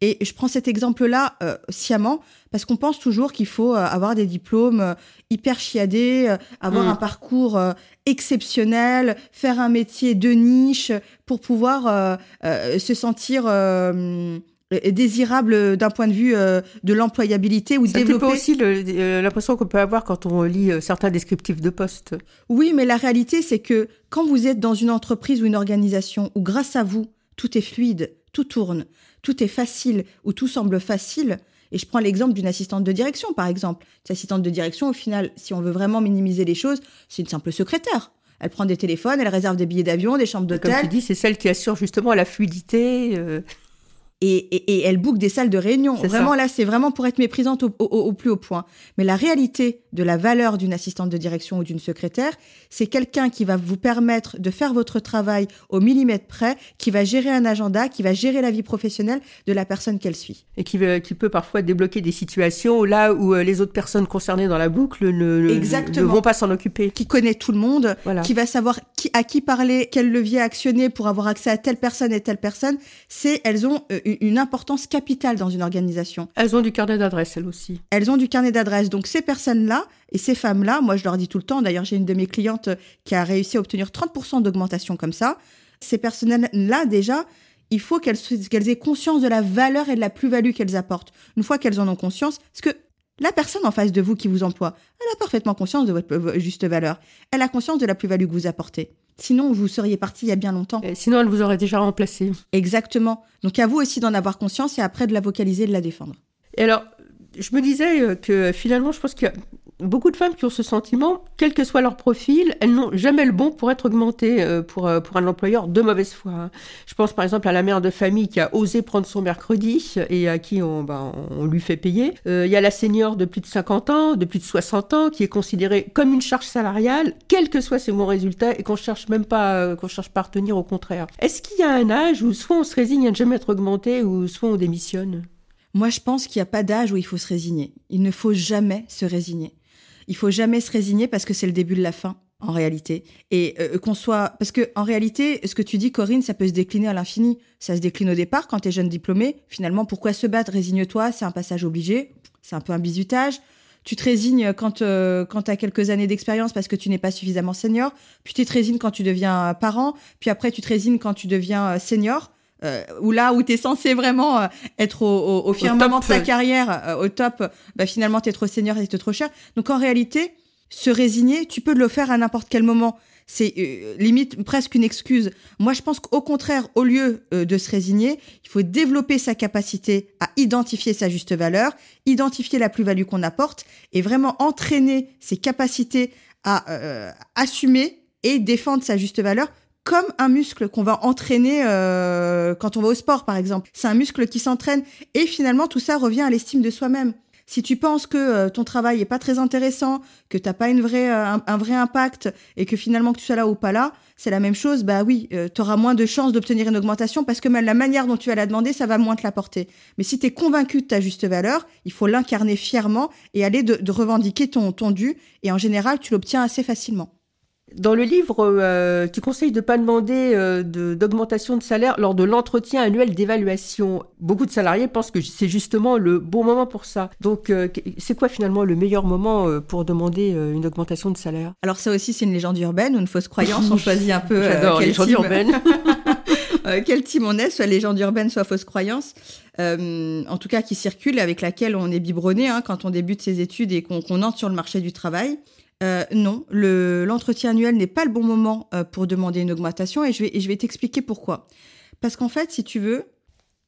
Et je prends cet exemple-là euh, sciemment parce qu'on pense toujours qu'il faut euh, avoir des diplômes euh, hyper chiadés, euh, avoir Mm. un parcours euh, exceptionnel, faire un métier de niche pour pouvoir euh, euh, se sentir euh, désirable d'un point de vue euh, de l'employabilité ou peu développer. aussi euh, l'impression qu'on peut avoir quand on lit euh, certains descriptifs de poste. Oui, mais la réalité, c'est que quand vous êtes dans une entreprise ou une organisation où grâce à vous, tout est fluide, tout tourne, tout est facile ou tout semble facile, et je prends l'exemple d'une assistante de direction, par exemple. Cette assistante de direction, au final, si on veut vraiment minimiser les choses, c'est une simple secrétaire. Elle prend des téléphones, elle réserve des billets d'avion, des chambres Comme tu d'hôtel, dis, c'est celle qui assure justement la fluidité. euh, et, et, et elle book des salles de réunion. Vraiment, ça. là, c'est vraiment pour être méprisante au, au- au plus haut point. Mais la réalité de la valeur d'une assistante de direction ou d'une secrétaire, c'est quelqu'un qui va vous permettre de faire votre travail au millimètre près, qui va gérer un agenda, qui va gérer la vie professionnelle de la personne qu'elle suit. et qui, peut parfois débloquer des situations là où euh, les autres personnes concernées dans la boucle ne, ne- Exactement. ne vont pas s'en occuper. Qui connaît tout le monde, Voilà. qui va savoir qui, à qui parler, quel levier actionner pour avoir accès à telle personne et telle personne. C'est, elles ont euh, une importance capitale dans une organisation. Elles ont du carnet d'adresse, elles aussi. elles ont du carnet d'adresses. Donc ces personnes-là et ces femmes-là, moi je leur dis tout le temps, d'ailleurs j'ai une de mes clientes qui a réussi à obtenir 30% d'augmentation comme ça, ces personnes-là déjà, il faut qu'elles aient conscience de la valeur et de la plus-value qu'elles apportent. Une fois qu'elles en ont conscience, parce que la personne en face de vous qui vous emploie, elle a parfaitement conscience de votre juste valeur. Elle a conscience de la plus-value que vous apportez. Sinon, vous seriez parti il y a bien longtemps. Et sinon, elle vous aurait déjà remplacé. Exactement. Donc à vous aussi d'en avoir conscience et après de la vocaliser de la défendre. Et alors, je me disais euh, que finalement, je pense qu'il beaucoup de femmes qui ont ce sentiment, quel que soit leur profil, elles n'ont jamais le bon pour être augmentées euh, pour, euh, pour un employeur de mauvaise foi. hein. Je pense par exemple à la mère de famille qui a osé prendre son mercredi et à qui on, ben, on lui fait payer. Euh, Il y a la senior de plus de 50 ans, de plus de 60 ans, qui est considérée comme une charge salariale, quel que soit ses bons résultats, et qu'on cherche même pas, qu'on cherche pas à retenir au contraire. Est-ce qu'il y a un âge où soit on se résigne à ne jamais être augmenté, ou soit on démissionne? Moi, je pense qu'il n'y a pas d'âge où il faut se résigner. Il ne faut jamais se résigner. Il faut jamais se résigner parce que c'est le début de la fin, en réalité. Et euh, qu'on soit... Parce que en réalité, ce que tu dis, Corinne, ça peut se décliner à l'infini. Ça se décline au départ quand tu es jeune diplômé. Finalement, pourquoi se battre? Résigne-toi, c'est un passage obligé. C'est un peu un bizutage. Tu te résignes quand, euh, quand tu as quelques années d'expérience parce que tu n'es pas suffisamment senior. Puis tu te résignes quand tu deviens parent. Puis après, tu te résignes quand tu deviens euh, senior. Euh, ou là où tu es censé vraiment euh, être au, au, au firmament de ta carrière, euh, au top, bah, finalement, tu es trop senior et t'es trop cher. Donc en réalité, se résigner, tu peux le faire à n'importe quel moment. C'est euh, limite presque une excuse. Moi, je pense qu'au contraire, au lieu euh, de se résigner, il faut développer sa capacité à identifier sa juste valeur, identifier la plus-value qu'on apporte et vraiment entraîner ses capacités à euh, assumer et défendre sa juste valeur comme un muscle qu'on va entraîner euh, quand on va au sport, par exemple. C'est un muscle qui s'entraîne et finalement tout ça revient à l'estime de soi-même. Si tu penses que euh, ton travail est pas très intéressant, que t'as pas une vraie, euh, un, vrai impact et que finalement que tu sois là ou pas là, c'est la même chose. Bah oui, euh, tu auras moins de chances d'obtenir une augmentation parce que même la manière dont tu vas la demander, ça va moins te l'apporter. Mais si tu es convaincu de ta juste valeur, il faut l'incarner fièrement et aller de, de revendiquer ton, ton dû. Et en général, tu l'obtiens assez facilement. Dans le livre, euh, tu conseilles de ne pas demander euh, d'augmentation de, salaire lors de l'entretien annuel d'évaluation. Beaucoup de salariés pensent que c'est justement le bon moment pour ça. Donc, euh, c'est quoi finalement le meilleur moment pour demander une augmentation de salaire? Alors ça aussi, c'est une légende urbaine ou une fausse croyance? On choisit un peu J'adore les team- urbaines. quel team on est, soit légende urbaine, soit fausse croyance, euh, en tout cas qui circule, avec laquelle on est biberonné hein, quand on débute ses études et qu'on qu'on entre sur le marché du travail. Euh, non, le- l'entretien annuel n'est pas le bon moment euh, pour demander une augmentation et je vais, et je vais t'expliquer pourquoi. Parce qu'en fait, si tu veux,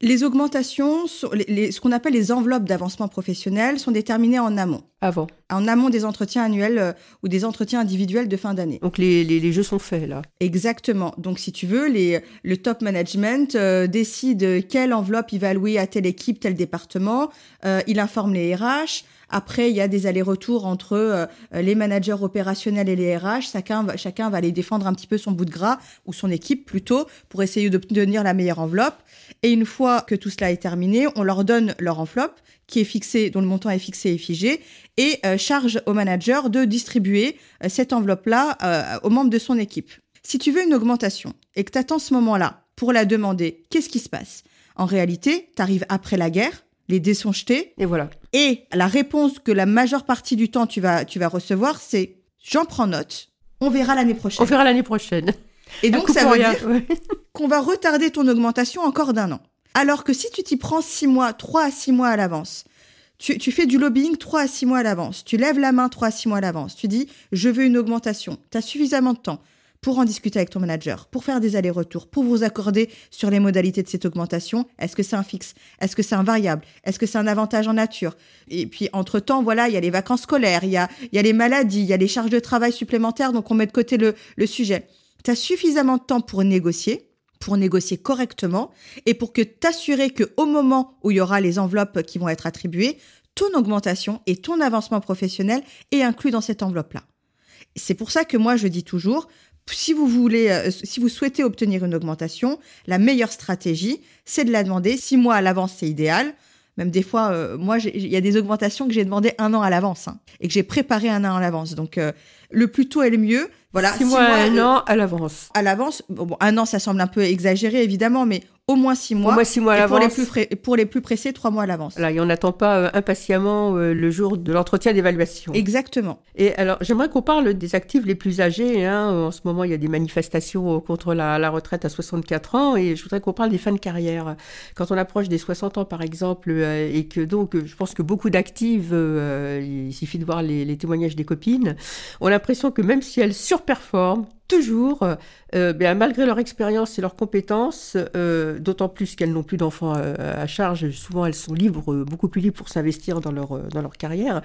les augmentations, sont- les- les- ce qu'on appelle les enveloppes d'avancement professionnel, sont déterminées en amont. Avant. En amont des entretiens annuels euh, ou des entretiens individuels de fin d'année. Donc, les, les, jeux sont faits là. Exactement. Donc, si tu veux, les, le top management euh, décide quelle enveloppe il va allouer à telle équipe, tel département. Euh, il informe les RH. Après, il y a des allers-retours entre euh, les managers opérationnels et les RH. Chacun va, chacun va aller défendre un petit peu son bout de gras ou son équipe plutôt pour essayer d'obtenir la meilleure enveloppe. Et une fois que tout cela est terminé, on leur donne leur enveloppe qui est fixée, dont le montant est fixé et figé, et euh, charge au manager de distribuer euh, cette enveloppe-là aux membres de son équipe. Si tu veux une augmentation et que tu attends ce moment-là pour la demander, qu'est-ce qui se passe? En réalité, tu arrives après la guerre, les dés sont jetés, Et voilà. et la réponse que la majeure partie du temps tu vas, tu vas recevoir, c'est j'en prends note, on verra l'année prochaine. On verra l'année prochaine. et donc ça veut rien. dire Ouais. qu'on va retarder ton augmentation encore d'un an. Alors que si tu t'y prends six mois, trois à six mois à l'avance, tu, tu fais du lobbying trois à six mois à l'avance, tu lèves la main trois à six mois à l'avance, tu dis je veux une augmentation, tu as suffisamment de temps pour en discuter avec ton manager, pour faire des allers-retours, pour vous accorder sur les modalités de cette augmentation. Est-ce que c'est un fixe? Est-ce que c'est un variable? Est-ce que c'est un avantage en nature? Et puis, entre-temps, voilà, il y a les vacances scolaires, il y a, y a les maladies, il y a les charges de travail supplémentaires, donc on met de côté le, le sujet. Tu as suffisamment de temps pour négocier, pour négocier correctement et pour que t'assurer que au moment où il y aura les enveloppes qui vont être attribuées, ton augmentation et ton avancement professionnel est inclus dans cette enveloppe-là. C'est pour ça que moi je dis toujours si vous voulez, euh, si vous souhaitez obtenir une augmentation, la meilleure stratégie, c'est de la demander six mois à l'avance, c'est idéal. Même des fois, euh, moi, il y a des augmentations que j'ai demandé un an à l'avance hein, et que j'ai préparé un an à l'avance. Donc, euh, le plus tôt est le mieux. Voilà, Six mois, un euh, an à l'avance. à l'avance. Bon, un an, ça semble un peu exagéré, évidemment, mais au moins six mois. Au moins six mois à pour l'avance. plus frais- pour les plus pressés, trois mois à l'avance. Là, et on n'attend pas euh, impatiemment euh, le jour de l'entretien d'évaluation. Exactement. Et alors, j'aimerais qu'on parle des actifs les plus âgés. Hein. En ce moment, il y a des manifestations euh, contre la, la retraite à 64 ans, et je voudrais qu'on parle des fins de carrière. Quand on approche des 60 ans, par exemple, euh, et que donc, je pense que beaucoup d'actives, euh, il suffit de voir les, les témoignages des copines, ont l'impression que même si elles surperforment, toujours, euh, ben, malgré leur expérience et leurs compétences, euh, d'autant plus qu'elles n'ont plus d'enfants euh, à charge, souvent elles sont libres, euh, beaucoup plus libres pour s'investir dans leur, euh, dans leur carrière,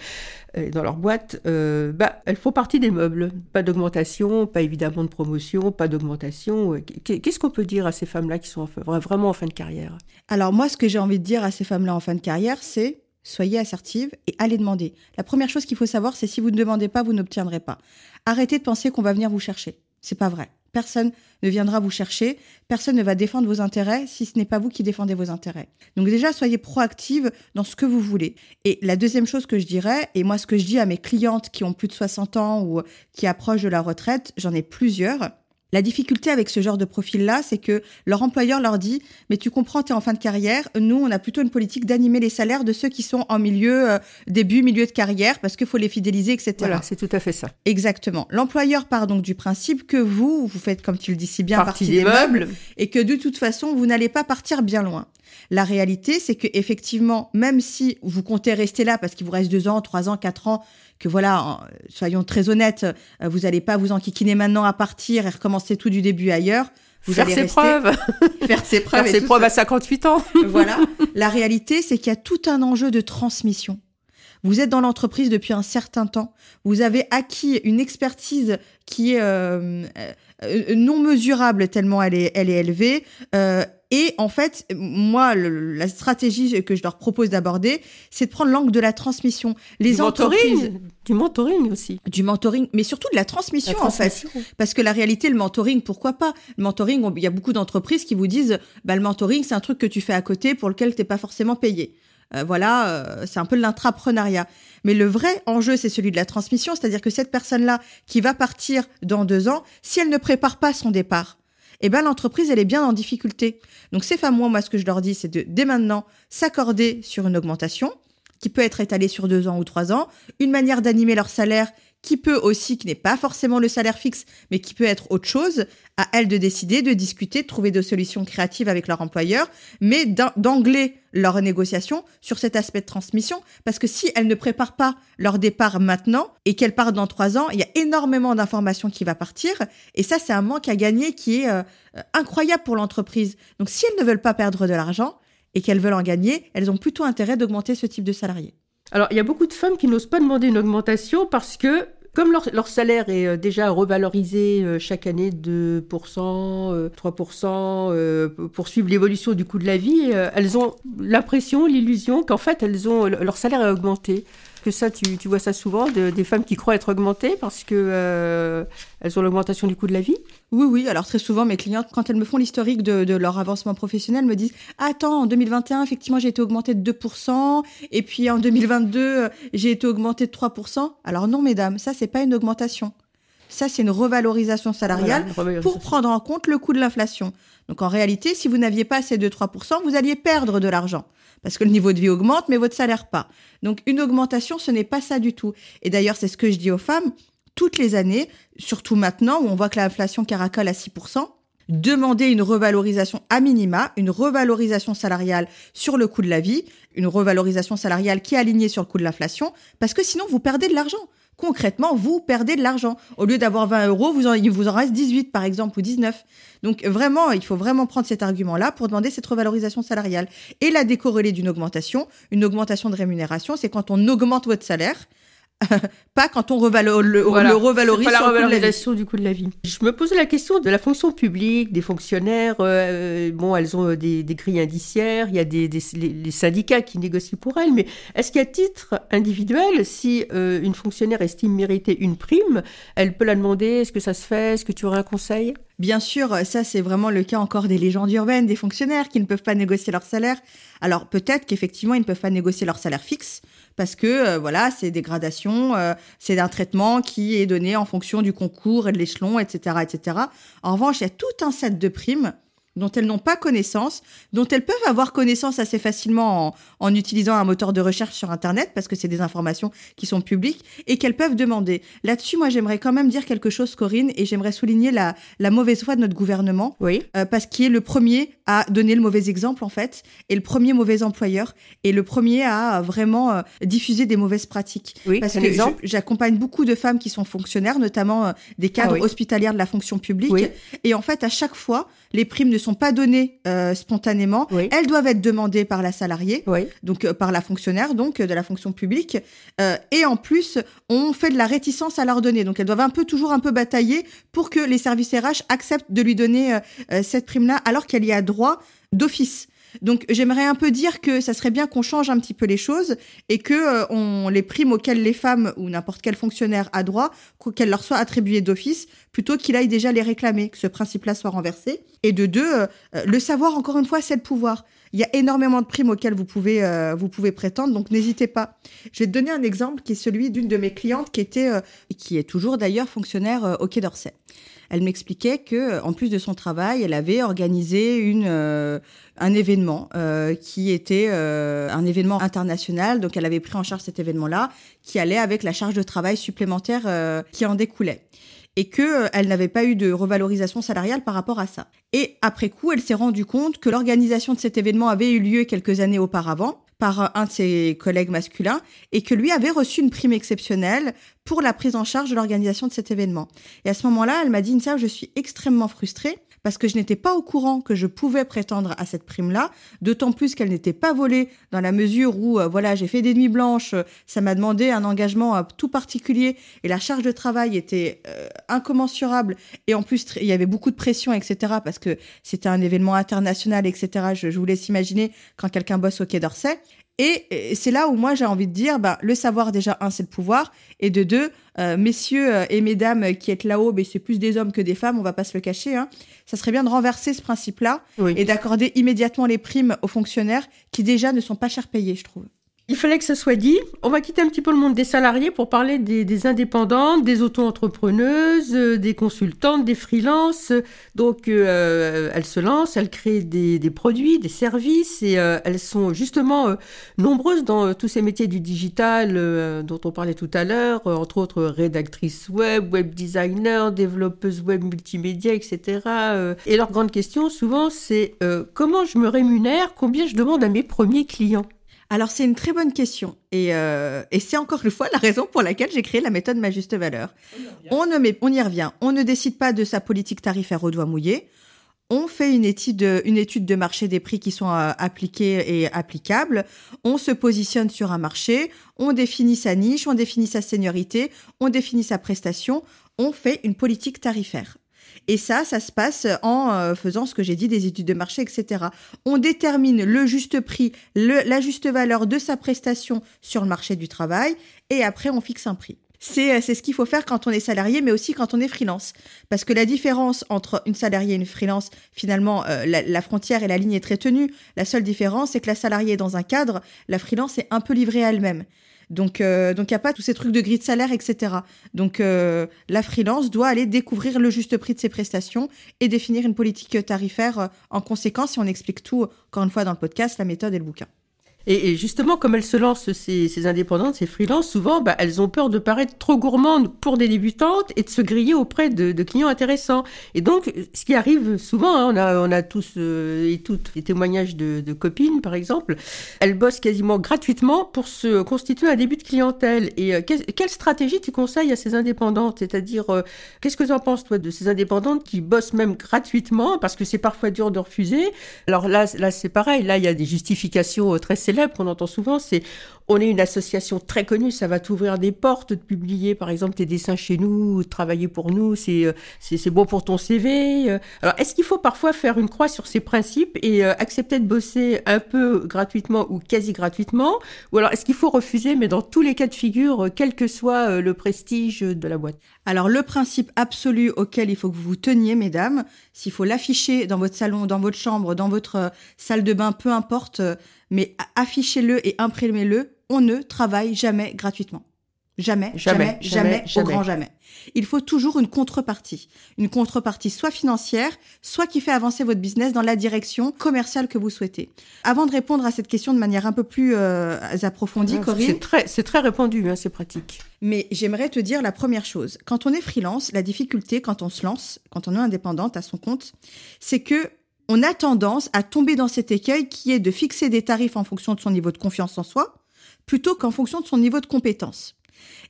euh, dans leur boîte, euh, bah, elles font partie des meubles. Pas d'augmentation, pas évidemment de promotion, pas d'augmentation. Euh, qu- Qu'est-ce qu'on peut dire à ces femmes-là qui sont vraiment en fin de carrière? Alors, moi, ce que j'ai envie de dire à ces femmes-là en fin de carrière, c'est soyez assertives et allez demander. La première chose qu'il faut savoir, c'est si vous ne demandez pas, vous n'obtiendrez pas. Arrêtez de penser qu'on va venir vous chercher. C'est pas vrai. Personne ne viendra vous chercher, personne ne va défendre vos intérêts si ce n'est pas vous qui défendez vos intérêts. Donc déjà, soyez proactive dans ce que vous voulez. Et la deuxième chose que je dirais, et moi ce que je dis à mes clientes qui ont plus de 60 ans ou qui approchent de la retraite, j'en ai plusieurs, la difficulté avec ce genre de profil-là, c'est que leur employeur leur dit Mais tu comprends, tu es en fin de carrière. Nous, on a plutôt une politique d'animer les salaires de ceux qui sont en milieu, euh, début, milieu de carrière, parce qu'il faut les fidéliser, etc. Voilà, c'est tout à fait ça. Exactement. L'employeur part donc du principe que vous, vous faites, comme tu le dis si bien, partie, des, meubles, et que de toute façon, vous n'allez pas partir bien loin. La réalité, c'est que effectivement, même si vous comptez rester là parce qu'il vous reste deux ans, trois ans, quatre ans, que voilà, soyons très honnêtes, euh, vous n'allez pas vous enquiquiner maintenant à partir et recommencer tout du début ailleurs. Vous Faire allez ses rester, preuves, faire ses preuves. faire ses preuves à 58 ans. voilà. La réalité, c'est qu'il y a tout un enjeu de transmission. Vous êtes dans l'entreprise depuis un certain temps. Vous avez acquis une expertise qui est euh, euh, non mesurable tellement elle est, elle est élevée. Euh, et en fait, moi, le- la stratégie que je leur propose d'aborder, c'est de prendre l'angle de la transmission. Les du entreprises, mentoring, du mentoring aussi. du mentoring, mais surtout de la transmission, La en fait. Parce que la réalité, le mentoring, pourquoi pas? Le mentoring, il y a beaucoup d'entreprises qui vous disent, bah, le mentoring, c'est un truc que tu fais à côté pour lequel t'es pas forcément payé. Euh, voilà, euh, c'est un peu l'intrapreneuriat. Mais le vrai enjeu, c'est celui de la transmission, c'est-à-dire que cette personne-là qui va partir dans deux ans, si elle ne prépare pas son départ, eh ben l'entreprise elle est bien en difficulté. Donc ces femmes, moi, ce que je leur dis, c'est de dès maintenant s'accorder sur une augmentation qui peut être étalée sur deux ans ou trois ans, une manière d'animer leur salaire qui peut aussi, qui n'est pas forcément le salaire fixe, mais qui peut être autre chose, à elles de décider, de discuter, de trouver des solutions créatives avec leur employeur, mais d'angler leur négociation sur cet aspect de transmission, parce que si elles ne préparent pas leur départ maintenant et qu'elles partent dans trois ans, il y a énormément d'informations qui va partir, et ça c'est un manque à gagner qui est euh, incroyable pour l'entreprise. Donc si elles ne veulent pas perdre de l'argent et qu'elles veulent en gagner, elles ont plutôt intérêt d'augmenter ce type de salariés. Alors, il y a beaucoup de femmes qui n'osent pas demander une augmentation parce que, comme leur, salaire est euh, déjà revalorisé euh, chaque année de 2%, 3%, euh, pour suivre l'évolution du coût de la vie, elles ont l'impression, l'illusion qu'en fait, elles ont, leur salaire est augmenté que ça, tu, vois ça souvent, des femmes qui croient être augmentées parce que euh, elles ont l'augmentation du coût de la vie? Oui, oui. Alors très souvent, mes clientes, quand elles me font l'historique de, leur avancement professionnel, me disent Attends, en 2021, effectivement, j'ai été augmentée de 2%, et puis en 2022, j'ai été augmentée de 3%. Alors non, mesdames, ça, c'est pas une augmentation. Ça, c'est une revalorisation salariale pour prendre en compte le coût de l'inflation. Donc en réalité, si vous n'aviez pas ces 2-3%, vous alliez perdre de l'argent parce que le niveau de vie augmente, mais votre salaire pas. Donc une augmentation, ce n'est pas ça du tout. Et d'ailleurs, c'est ce que je dis aux femmes, toutes les années, surtout maintenant où on voit que l'inflation caracole à 6%, demander une revalorisation à minima, une revalorisation salariale sur le coût de la vie, une revalorisation salariale qui est alignée sur le coût de l'inflation, parce que sinon vous perdez de l'argent concrètement, vous perdez de l'argent. Au lieu d'avoir 20 euros, vous en, il vous en reste 18, par exemple, ou 19. Donc vraiment, il faut vraiment prendre cet argument-là pour demander cette revalorisation salariale. Et la décorréler d'une augmentation. Une augmentation de rémunération, c'est quand on augmente votre salaire pas quand on le, le revalorise. Pas la revalorisation du coût de la vie. Je me posais la question de la fonction publique, des fonctionnaires. Euh, bon, elles ont des, des, grilles indiciaires, il y a des, les, syndicats qui négocient pour elles, mais est-ce qu'à titre individuel, si euh, une fonctionnaire estime mériter une prime, elle peut la demander Est-ce que ça se fait Est-ce que tu aurais un conseil? Bien sûr, ça c'est vraiment le cas encore des légendes urbaines, des fonctionnaires qui ne peuvent pas négocier leur salaire. Alors peut-être qu'effectivement ils ne peuvent pas négocier leur salaire fixe parce que euh, voilà, c'est des gradations, euh, c'est un traitement qui est donné en fonction du concours et de l'échelon, etc., etc. En revanche, il y a tout un set de primes dont elles n'ont pas connaissance, dont elles peuvent avoir connaissance assez facilement en, utilisant un moteur de recherche sur Internet, parce que c'est des informations qui sont publiques, et qu'elles peuvent demander. Là-dessus, moi, j'aimerais quand même dire quelque chose, Corinne, et j'aimerais souligner la, la mauvaise foi de notre gouvernement, oui. Euh, parce qu'il est le premier à donner le mauvais exemple, en fait, et le premier mauvais employeur, et le premier à vraiment euh, diffuser des mauvaises pratiques. Oui, parce que j'accompagne beaucoup de femmes qui sont fonctionnaires, notamment euh, des cadres ah hospitalières de la fonction publique, oui. et en fait, à chaque fois, les primes ne sont pas données euh, spontanément. Elles doivent être demandées par la salariée, donc euh, par la fonctionnaire, donc euh, de la fonction publique. et en plus, on fait de la réticence à leur donner. Donc elles doivent un peu toujours un peu batailler pour que les services RH acceptent de lui donner cette prime-là, alors qu'elle y a droit d'office. Donc j'aimerais un peu dire que ça serait bien qu'on change un petit peu les choses et que euh, on les primes auxquelles les femmes ou n'importe quel fonctionnaire a droit, qu'elles leur soient attribuées d'office, plutôt qu'il aille déjà les réclamer, que ce principe-là soit renversé. Et de deux, euh, euh, le savoir encore une fois, c'est le pouvoir. Il y a énormément de primes auxquelles vous pouvez vous pouvez prétendre, donc n'hésitez pas. Je vais te donner un exemple qui est celui d'une de mes clientes qui était qui est toujours d'ailleurs fonctionnaire au Quai d'Orsay elle m'expliquait que, en plus de son travail, elle avait organisé une, euh, un événement euh, qui était euh, un événement international. Donc, elle avait pris en charge cet événement-là, qui allait avec la charge de travail supplémentaire qui en découlait et que elle n'avait pas eu de revalorisation salariale par rapport à ça. Et après coup, elle s'est rendue compte que l'organisation de cet événement avait eu lieu quelques années auparavant par un de ses collègues masculins et que lui avait reçu une prime exceptionnelle pour la prise en charge de l'organisation de cet événement. Et à ce moment-là, elle m'a dit, Insa, je suis extrêmement frustrée parce que je n'étais pas au courant que je pouvais prétendre à cette prime-là, d'autant plus qu'elle n'était pas volée dans la mesure où, euh, voilà, j'ai fait des nuits blanches, euh, ça m'a demandé un engagement euh, tout particulier et la charge de travail était incommensurable et en plus, il y avait beaucoup de pression, etc., parce que c'était un événement international, etc., je, je vous laisse imaginer quand quelqu'un bosse au Quai d'Orsay. Et, c'est là où moi j'ai envie de dire, bah, le savoir déjà, un, c'est le pouvoir, et de deux, euh, messieurs euh, et mesdames qui êtes là-haut, mais c'est plus des hommes que des femmes, on va pas se le cacher, hein, ça serait bien de renverser ce principe-là Oui. et d'accorder immédiatement les primes aux fonctionnaires qui déjà ne sont pas cher payés, je trouve. Il fallait que ce soit dit. On va quitter un petit peu le monde des salariés pour parler des, des indépendantes, des auto-entrepreneuses, euh, des consultantes, des freelances. Donc, euh, elles se lancent, elles créent des, des produits, des services et euh, elles sont justement euh, nombreuses dans euh, tous ces métiers du digital euh, dont on parlait tout à l'heure, euh, entre autres rédactrices web, web designer, développeuses web multimédia, etc. euh. Et leur grande question, souvent, c'est euh, comment je me rémunère, combien je demande à mes premiers clients? Alors c'est une très bonne question et, euh, et c'est encore une fois la raison pour laquelle j'ai créé la méthode Ma Juste Valeur. On, ne met, on y revient. On ne décide pas de sa politique tarifaire au doigt mouillé. On fait une étude, une étude de marché des prix qui sont euh, appliqués et applicables. On se positionne sur un marché. On définit sa niche, on définit sa seniorité, on définit sa prestation. On fait une politique tarifaire. Et ça, ça se passe en euh, faisant ce que j'ai dit, des études de marché, etc. On détermine le juste prix, la juste valeur de sa prestation sur le marché du travail, et après on fixe un prix. C'est euh, c'est ce qu'il faut faire quand on est salarié, mais aussi quand on est freelance. Parce que la différence entre une salariée et une freelance, finalement, euh, la, la frontière et la ligne est très tenue. La seule différence, c'est que la salariée est dans un cadre, la freelance est un peu livrée à elle-même. Donc, euh, donc il n'y a pas tous ces trucs de grille de salaire, etc. Donc, euh, la freelance doit aller découvrir le juste prix de ses prestations et définir une politique tarifaire euh, en conséquence. Et on explique tout, encore une fois, dans le podcast, la méthode et le bouquin. Et, justement, comme elles se lancent, ces, ces indépendantes, ces freelances, souvent, bah, elles ont peur de paraître trop gourmandes pour des débutantes et de se griller auprès de, de clients intéressants. Et donc, ce qui arrive souvent, hein, on, a, on a tous euh, et toutes les témoignages de, de copines, par exemple, elles bossent quasiment gratuitement pour se constituer un début de clientèle. Et euh, quelle stratégie tu conseilles à ces indépendantes? C'est-à-dire, euh, qu'est-ce que tu en penses, toi, de ces indépendantes qui bossent même gratuitement, parce que c'est parfois dur de refuser? Alors là, là c'est pareil, là, il y a des justifications euh, très célèbres qu'on entend souvent, c'est on est une association très connue, ça va t'ouvrir des portes de publier par exemple tes dessins chez nous, travailler pour nous, c'est euh, c'est c'est bon pour ton CV. euh. Alors est-ce qu'il faut parfois faire une croix sur ces principes et euh, accepter de bosser un peu gratuitement ou quasi gratuitement? Ou alors est-ce qu'il faut refuser mais dans tous les cas de figure quel que soit le prestige de la boîte? Alors, le principe absolu auquel il faut que vous vous teniez, mesdames, s'il faut l'afficher dans votre salon, dans votre chambre, dans votre salle de bain, peu importe, mais affichez-le et imprimez-le, on ne travaille jamais gratuitement. Jamais, jamais, Jamais, jamais, jamais, au grand jamais. Il faut toujours une contrepartie. Une contrepartie soit financière, soit qui fait avancer votre business dans la direction commerciale que vous souhaitez. Avant de répondre à cette question de manière un peu plus euh, approfondie, Ah, Corinne, C'est très, c'est très répandu, hein, c'est pratique. mais j'aimerais te dire la première chose. Quand on est freelance, la difficulté quand on se lance, quand on est indépendante à son compte, c'est que on a tendance à tomber dans cet écueil qui est de fixer des tarifs en fonction de son niveau de confiance en soi, plutôt qu'en fonction de son niveau de compétence.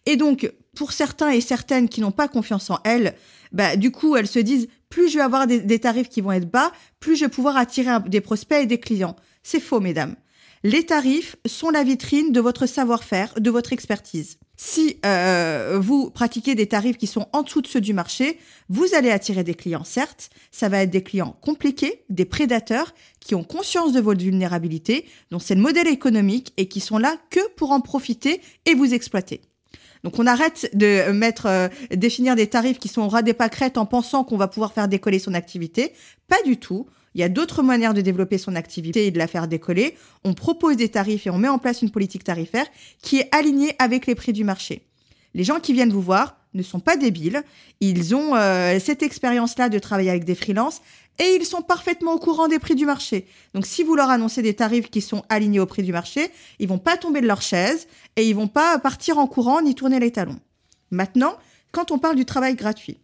Et donc, pour certains et certaines qui n'ont pas confiance en elles, bah, du coup, elles se disent, plus je vais avoir des, tarifs qui vont être bas, plus je vais pouvoir attirer des prospects et des clients. C'est faux, mesdames. Les tarifs sont la vitrine de votre savoir-faire, de votre expertise. Si euh, vous pratiquez des tarifs qui sont en dessous de ceux du marché, vous allez attirer des clients, certes. Ça va être des clients compliqués, des prédateurs qui ont conscience de votre vulnérabilité, dont c'est le modèle économique et qui sont là que pour en profiter et vous exploiter. Donc on arrête de mettre euh, définir des tarifs qui sont au ras des pâquerettes en pensant qu'on va pouvoir faire décoller son activité. Pas du tout. Il y a d'autres manières de développer son activité et de la faire décoller. On propose des tarifs et on met en place une politique tarifaire qui est alignée avec les prix du marché. Les gens qui viennent vous voir ne sont pas débiles. Ils ont euh, cette expérience-là de travailler avec des freelances et ils sont parfaitement au courant des prix du marché. Donc si vous leur annoncez des tarifs qui sont alignés au prix du marché, ils vont pas tomber de leur chaise et ils vont pas partir en courant ni tourner les talons. Maintenant, quand on parle du travail gratuit,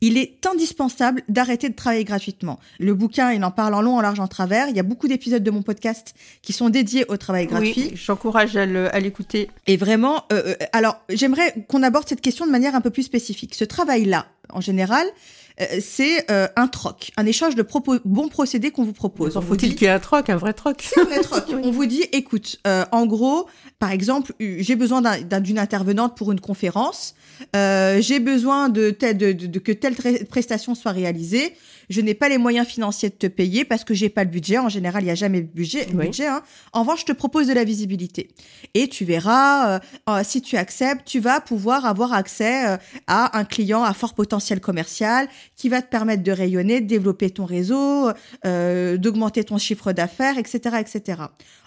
il est indispensable d'arrêter de travailler gratuitement. Le bouquin, il en parle en long, en large, en travers. Il y a beaucoup d'épisodes de mon podcast qui sont dédiés au travail gratuit. Oui, j'encourage à l'écouter. Et vraiment, euh, euh, alors j'aimerais qu'on aborde cette question de manière un peu plus spécifique. Ce travail-là, en général, euh, c'est euh, un troc, un échange de bons procédés qu'on vous propose. Vous Faut-il dit- qu'il y ait un troc, un vrai troc c'est un vrai troc. On vous dit, écoute, euh, en gros, par exemple, j'ai besoin d'un- d'un- d'une intervenante pour une conférence. Euh, j'ai besoin de, tel- de, de- de que telle prestation soit réalisée. je n'ai pas les moyens financiers de te payer parce que j'ai pas le budget. En général, il y a jamais de budget. Oui. budget hein. En revanche, je te propose de la visibilité. Et tu verras, euh, euh, si tu acceptes, tu vas pouvoir avoir accès à un client à fort potentiel commercial qui va te permettre de rayonner, de développer ton réseau, d'augmenter ton chiffre d'affaires, etc., etc.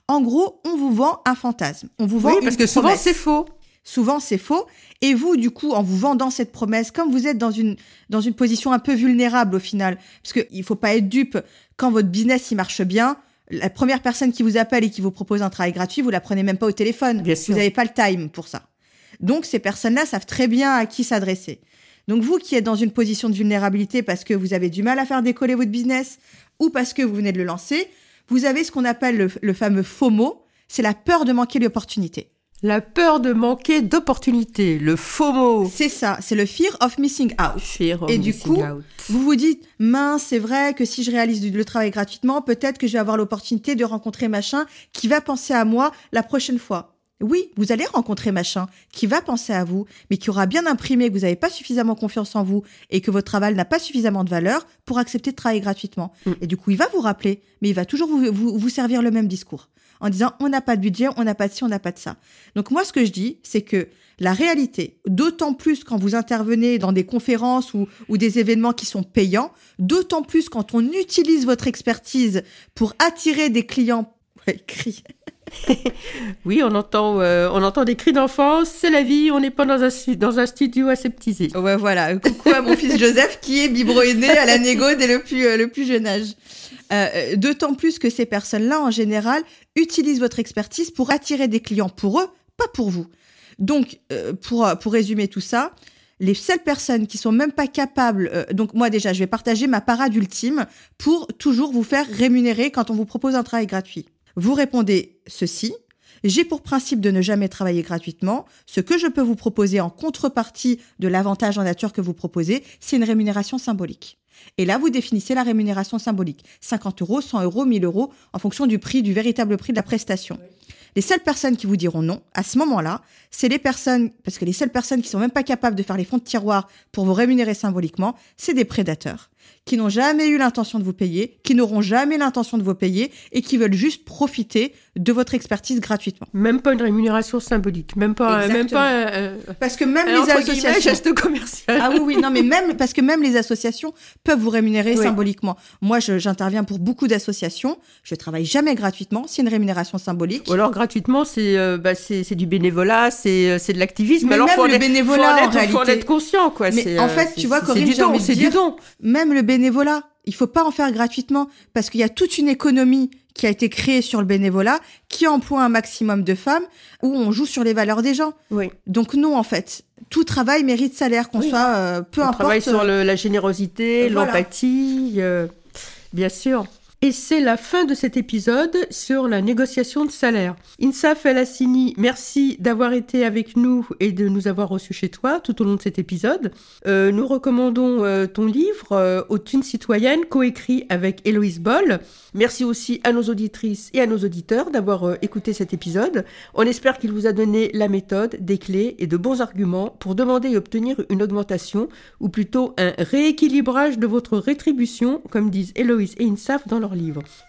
En gros, on vous vend un fantasme. On vous vend Oui, une parce que souvent c'est faux. Souvent, c'est faux. Et vous, du coup, en vous vendant cette promesse, comme vous êtes dans une, dans une position un peu vulnérable au final, parce qu'il faut pas être dupe, quand votre business, il marche bien, la première personne qui vous appelle et qui vous propose un travail gratuit, vous la prenez même pas au téléphone. Bien sûr. Vous n'avez pas le time pour ça. Donc, ces personnes-là savent très bien à qui s'adresser. Donc, vous qui êtes dans une position de vulnérabilité parce que vous avez du mal à faire décoller votre business ou parce que vous venez de le lancer, vous avez ce qu'on appelle le, le fameux FOMO, c'est la peur de manquer l'opportunité. La peur de manquer d'opportunités, le FOMO. C'est ça, c'est le fear of missing out. Fear of Et du coup, out. Vous vous dites, mince, c'est vrai que si je réalise le travail gratuitement, peut-être que je vais avoir l'opportunité de rencontrer machin qui va penser à moi la prochaine fois. Oui, vous allez rencontrer machin qui va penser à vous, mais qui aura bien imprimé que vous n'avez pas suffisamment confiance en vous et que votre travail n'a pas suffisamment de valeur pour accepter de travailler gratuitement. Mm. Et du coup, il va vous rappeler, mais il va toujours vous, vous, vous servir le même discours en disant on n'a pas de budget, on n'a pas de ci, on n'a pas de ça. Donc moi, ce que je dis, c'est que la réalité, d'autant plus quand vous intervenez dans des conférences ou, ou des événements qui sont payants, d'autant plus quand on utilise votre expertise pour attirer des clients. Ouais, cri. Oui, on entend, euh, on entend des cris d'enfance, c'est la vie, on n'est pas dans un, dans un studio aseptisé. Ouais, voilà. Coucou à mon fils Joseph qui est biberonné à la négo dès le plus, euh, le plus jeune âge. Euh, D'autant plus que ces personnes-là, en général, utilisent votre expertise pour attirer des clients pour eux, pas pour vous. Donc, euh, pour, euh, pour résumer tout ça, les seules personnes qui sont même pas capables, euh, donc moi déjà, je vais partager ma parade ultime pour toujours vous faire rémunérer quand on vous propose un travail gratuit. Vous répondez ceci. J'ai pour principe de ne jamais travailler gratuitement. Ce que je peux vous proposer en contrepartie de l'avantage en nature que vous proposez, c'est une rémunération symbolique. Et là, vous définissez la rémunération symbolique. 50 euros, 100 euros, 1000 euros, en fonction du prix, du véritable prix de la prestation. Les seules personnes qui vous diront non, à ce moment-là, c'est les personnes, parce que les seules personnes qui sont même pas capables de faire les fonds de tiroir pour vous rémunérer symboliquement, c'est des prédateurs qui n'ont jamais eu l'intention de vous payer, qui n'auront jamais l'intention de vous payer et qui veulent juste profiter de votre expertise gratuitement. Même pas une rémunération symbolique, même pas, même Exactement. pas un, un- Parce que même un, les associations geste commercial. Ah oui, oui, non, mais même, parce que même les associations peuvent vous rémunérer Oui. symboliquement. Moi, j'interviens pour beaucoup d'associations. Je travaille jamais gratuitement. C'est une rémunération symbolique. Ou alors gratuitement, c'est euh, bah, c'est du bénévolat, c'est euh, c'est de l'activisme. Mais alors même faut le bénévolat, faut en en être, faut en être conscient, quoi. Mais en euh, fait, tu vois, Corinne, c'est du j'ai envie de du don. Même le bénévolat, il faut pas en faire gratuitement parce qu'il y a toute une économie qui a été créée sur le bénévolat, qui emploie un maximum de femmes, où on joue sur les valeurs des gens. Oui. Donc non, en fait, tout travail mérite salaire, qu'on Oui. soit euh, peu On importe. travaille sur le- la générosité, Voilà. l'empathie, euh, bien sûr. Et c'est la fin de cet épisode sur la négociation de salaire. Insaf El Hassini, merci d'avoir été avec nous et de nous avoir reçus chez toi tout au long de cet épisode. Euh, nous recommandons euh, ton livre euh, Aux thunes citoyennes, coécrit avec Héloïse Boll. Merci aussi à nos auditrices et à nos auditeurs d'avoir euh, écouté cet épisode. On espère qu'il vous a donné la méthode, des clés et de bons arguments pour demander et obtenir une augmentation, ou plutôt un rééquilibrage de votre rétribution, comme disent Héloïse et Insaf dans leur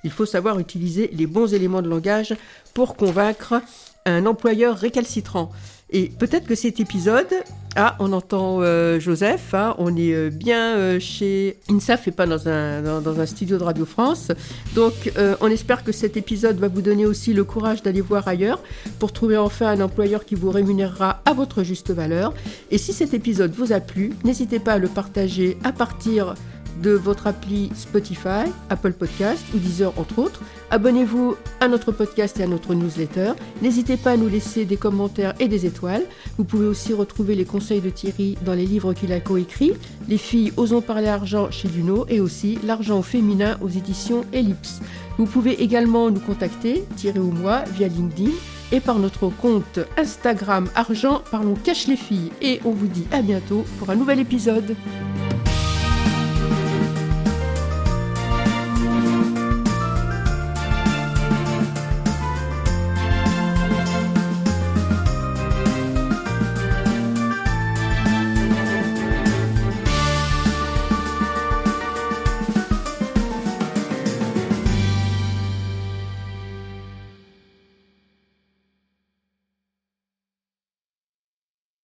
Il faut savoir utiliser les bons éléments de langage pour convaincre un employeur récalcitrant. Et peut-être que cet épisode, ah, on entend euh, Joseph, hein, on est euh, bien euh, chez INSAF et pas dans un, dans, un studio de Radio France. Donc, on espère que cet épisode va vous donner aussi le courage d'aller voir ailleurs pour trouver enfin un employeur qui vous rémunérera à votre juste valeur. Et si cet épisode vous a plu, n'hésitez pas à le partager à partir de votre appli Spotify, Apple Podcast ou Deezer entre autres. Abonnez-vous à notre podcast et à notre newsletter. N'hésitez pas à nous laisser des commentaires et des étoiles. Vous pouvez aussi retrouver les conseils de Thierry dans les livres qu'il a coécrits. Les filles osons parler argent chez Duno et aussi l'argent au féminin aux éditions Ellipse. Vous pouvez également nous contacter, Thierry ou moi, via LinkedIn et par notre compte Instagram Argent Parlons Cache les filles. Et on vous dit à bientôt pour un nouvel épisode.